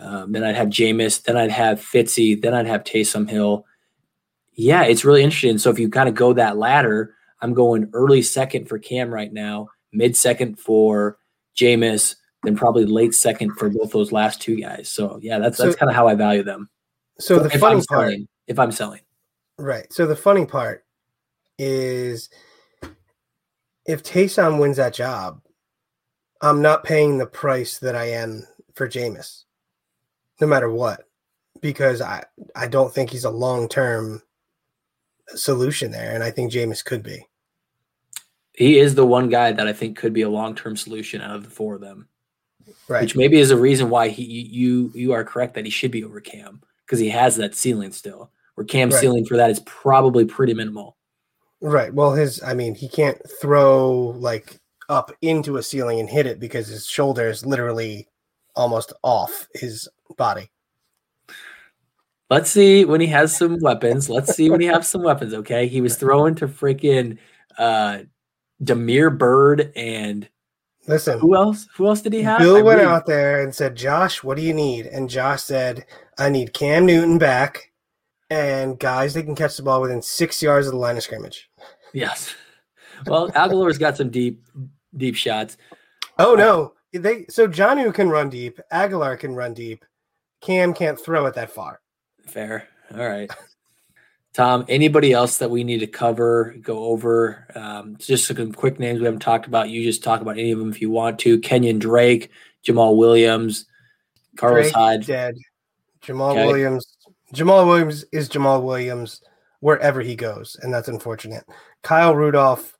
um, then I'd have Jameis, then I'd have Fitzy, then I'd have Taysom Hill. Yeah, it's really interesting. So if you kind of go that ladder, I'm going early second for Cam right now, mid second for Jameis, then probably late second for both those last two guys. So yeah, that's that's kind of how I value them. So the funny part if I'm selling. Right. So the funny part is if Taysom wins that job, I'm not paying the price that I am for Jameis, no matter what, because I, I don't think he's a long term solution there. And I think Jameis could be. He is the one guy that I think could be a long term solution out of the four of them. Right. Which maybe is a reason why he you you are correct that he should be over Cam because he has that ceiling still where Cam's right. ceiling for that is probably pretty minimal. Right. Well, his, I mean, he can't throw like up into a ceiling and hit it because his shoulder is literally almost off his body. Let's see when he has some weapons. Let's see when he has some weapons. Okay. He was throwing to freaking uh Damiere Byrd and listen. Who else? Who else did he have? Bill I went really... out there and said, Josh, what do you need? And Josh said, I need Cam Newton back and guys they can catch the ball within six yards of the line of scrimmage. Yes. Well, Agholor's got some deep, deep shots. Oh no, they so Jonnu can run deep. Agholor can run deep. Cam can't throw it that far. Fair. All right. Tom, anybody else that we need to cover, go over? Um, just some quick names we haven't talked about. You just talk about any of them if you want to. Kenyan Drake, Jamaal Williams, Carlos Drake Hyde. Dead. Jamaal okay. Williams Jamaal Williams is Jamaal Williams wherever he goes, and that's unfortunate. Kyle Rudolph,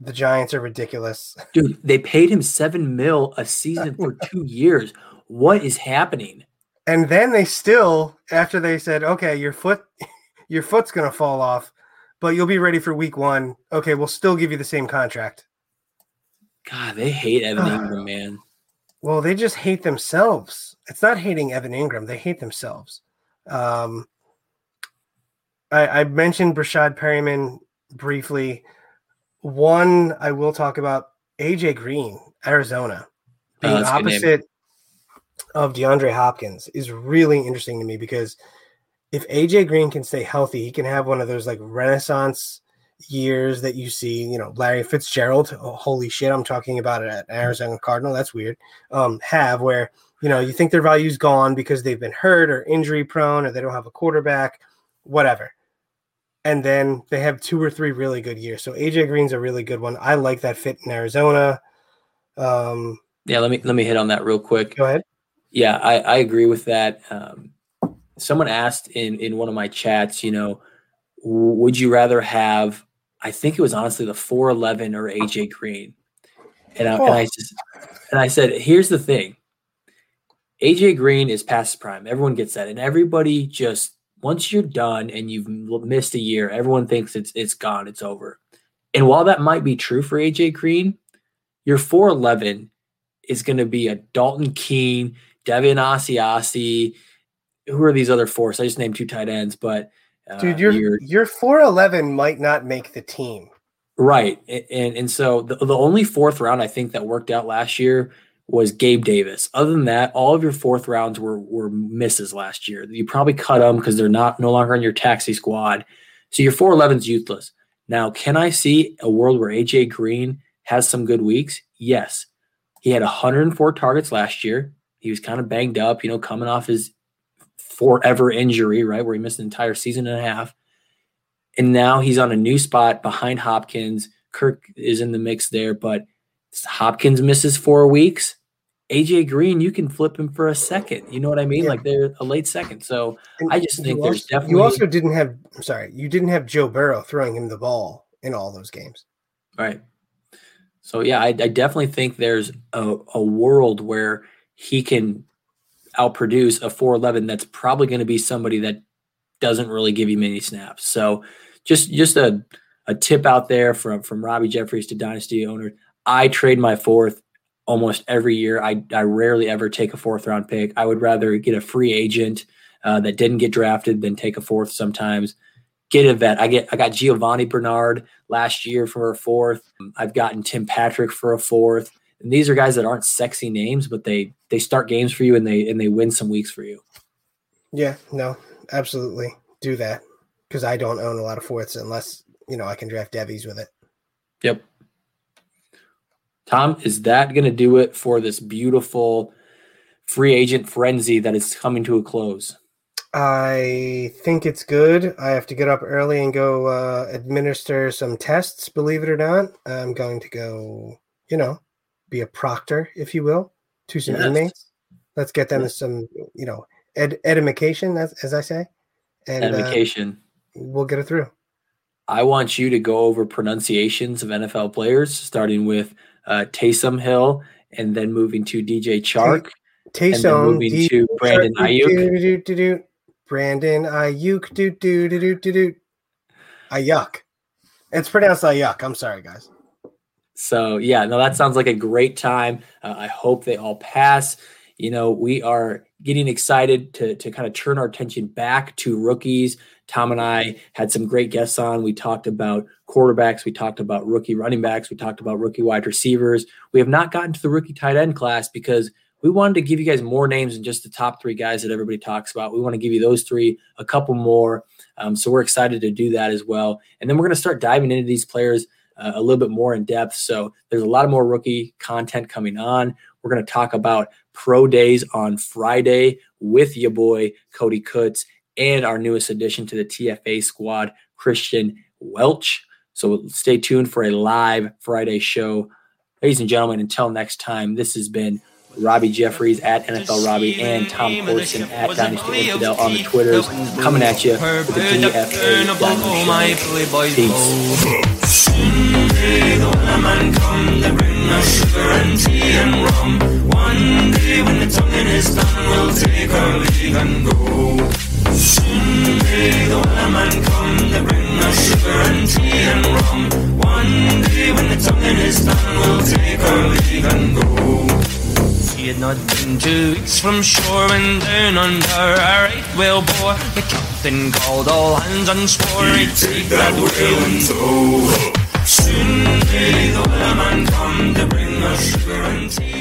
the Giants are ridiculous. Dude, they paid him seven mil a *laughs* season for two years. What is happening? And then they still, after they said, okay, your foot *laughs* your foot's gonna fall off, but you'll be ready for week one. Okay, we'll still give you the same contract. God, they hate Evan Engram, man. Well, they just hate themselves. It's not hating Evan Engram they hate themselves. Um, I, I mentioned Breshad Perriman briefly. One I will talk about AJ Green, Arizona, being oh, opposite of DeAndre Hopkins is really interesting to me because if AJ Green can stay healthy, he can have one of those like renaissance years that you see, you know, Larry Fitzgerald, oh, holy shit, I'm talking about it at Arizona Cardinal. That's weird. Um, have where you know, you think their value's gone because they've been hurt or injury prone or they don't have a quarterback, whatever. And then they have two or three really good years. So AJ Green's a really good one. I like that fit in Arizona. Um, yeah, let me let me hit on that real quick. Go ahead. Yeah, I, I agree with that. Um, someone asked in in one of my chats, you know, would you rather have? I think it was honestly the four eleven or AJ Green, and I, oh. and I just and I said, here's the thing AJ Green is past prime. Everyone gets that, and everybody just once you're done and you've missed a year, everyone thinks it's it's gone, it's over. And while that might be true for AJ Green, your 411 is going to be a Dalton Keene, Devin Asiasi. Who are these other four? So I just named two tight ends, but uh, dude, your your your 411 might not make the team. Right. And and so the, the only fourth round I think that worked out last year was Gabe Davis. Other than that, all of your fourth rounds were were misses last year. You probably cut them because they're not no longer on your taxi squad. So your 411 is useless. Now, can I see a world where AJ Green has some good weeks? Yes. He had 104 targets last year. He was kind of banged up, you know, coming off his forever injury, right, where he missed an entire season and a half. And now he's on a new spot behind Hopkins. Kirk is in the mix there, but Hopkins misses four weeks. AJ Green, you can flip him for a second. You know what I mean? Yeah. Like they're a late second. So and I just think there's definitely. You also didn't have. I'm sorry, you didn't have Joe Burrow throwing him the ball in all those games. Right. So yeah, I, I definitely think there's a, a world where he can outproduce a 411 that's probably going to be somebody that doesn't really give you many snaps. So just just a a tip out there from from Robby Jeffries to Dynasty owner. I trade my fourth almost every year. I, I rarely ever take a fourth round pick. I would rather get a free agent uh, that didn't get drafted than take a fourth sometimes. Get a vet. I get I got Giovani Bernard last year for a fourth. I've gotten Tim Patrick for a fourth. And these are guys that aren't sexy names, but they they start games for you and they and they win some weeks for you. Yeah, no, absolutely. Do that. Because I don't own a lot of fourths unless, you know, I can draft Devies with it. Yep. Tom, is that going to do it for this beautiful free agent frenzy that is coming to a close? I think it's good. I have to get up early and go uh, administer some tests, believe it or not. I'm going to go, you know, be a proctor, if you will, to some yes. inmates. Let's get them some, you know, ed- edification, as, as I say. And, edification. Uh, we'll get it through. I want you to go over pronunciations of NFL players, starting with uh, Taysom Hill, and then moving to DJ Chark. Taysom, moving DJ to Brandon Aiyuk. Do, do, do, Brandon Aiyuk. Do do do do do do. Aiyuk. It's pronounced Aiyuk. I'm sorry, guys. So yeah, no, that sounds like a great time. Uh, I hope they all pass. You know, we are getting excited to to kind of turn our attention back to rookies. Tom and I had some great guests on. We talked about quarterbacks, we talked about rookie running backs, we talked about rookie wide receivers. We have not gotten to the rookie tight end class because we wanted to give you guys more names than just the top three guys that everybody talks about. We want to give you those three, a couple more. Um, so we're excited to do that as well. And then we're going to start diving into these players uh, a little bit more in depth. So there's a lot more rookie content coming on. We're going to talk about pro days on Friday with your boy Cody Kutz and our newest addition to the TFA squad, Christian Welch. So stay tuned for a live Friday show. Ladies and gentlemen, until next time, this has been Robby Jeffries at NFL Robbie and Tom Corson at Dynasty Infidel on the Twitters coming at you with the TFA Dynasty Peace. One day when the tonguing is done, we'll take our leave and go. Soon the Wellerman come to bring us sugar and tea and rum. One day when the tonguing is done, we'll take our leave and go. He had not been two weeks from shore when down under a right whale bore. The captain called all hands and swore he'd take that whale in tow. Soon may the Wellerman come to bring us sugar and tea.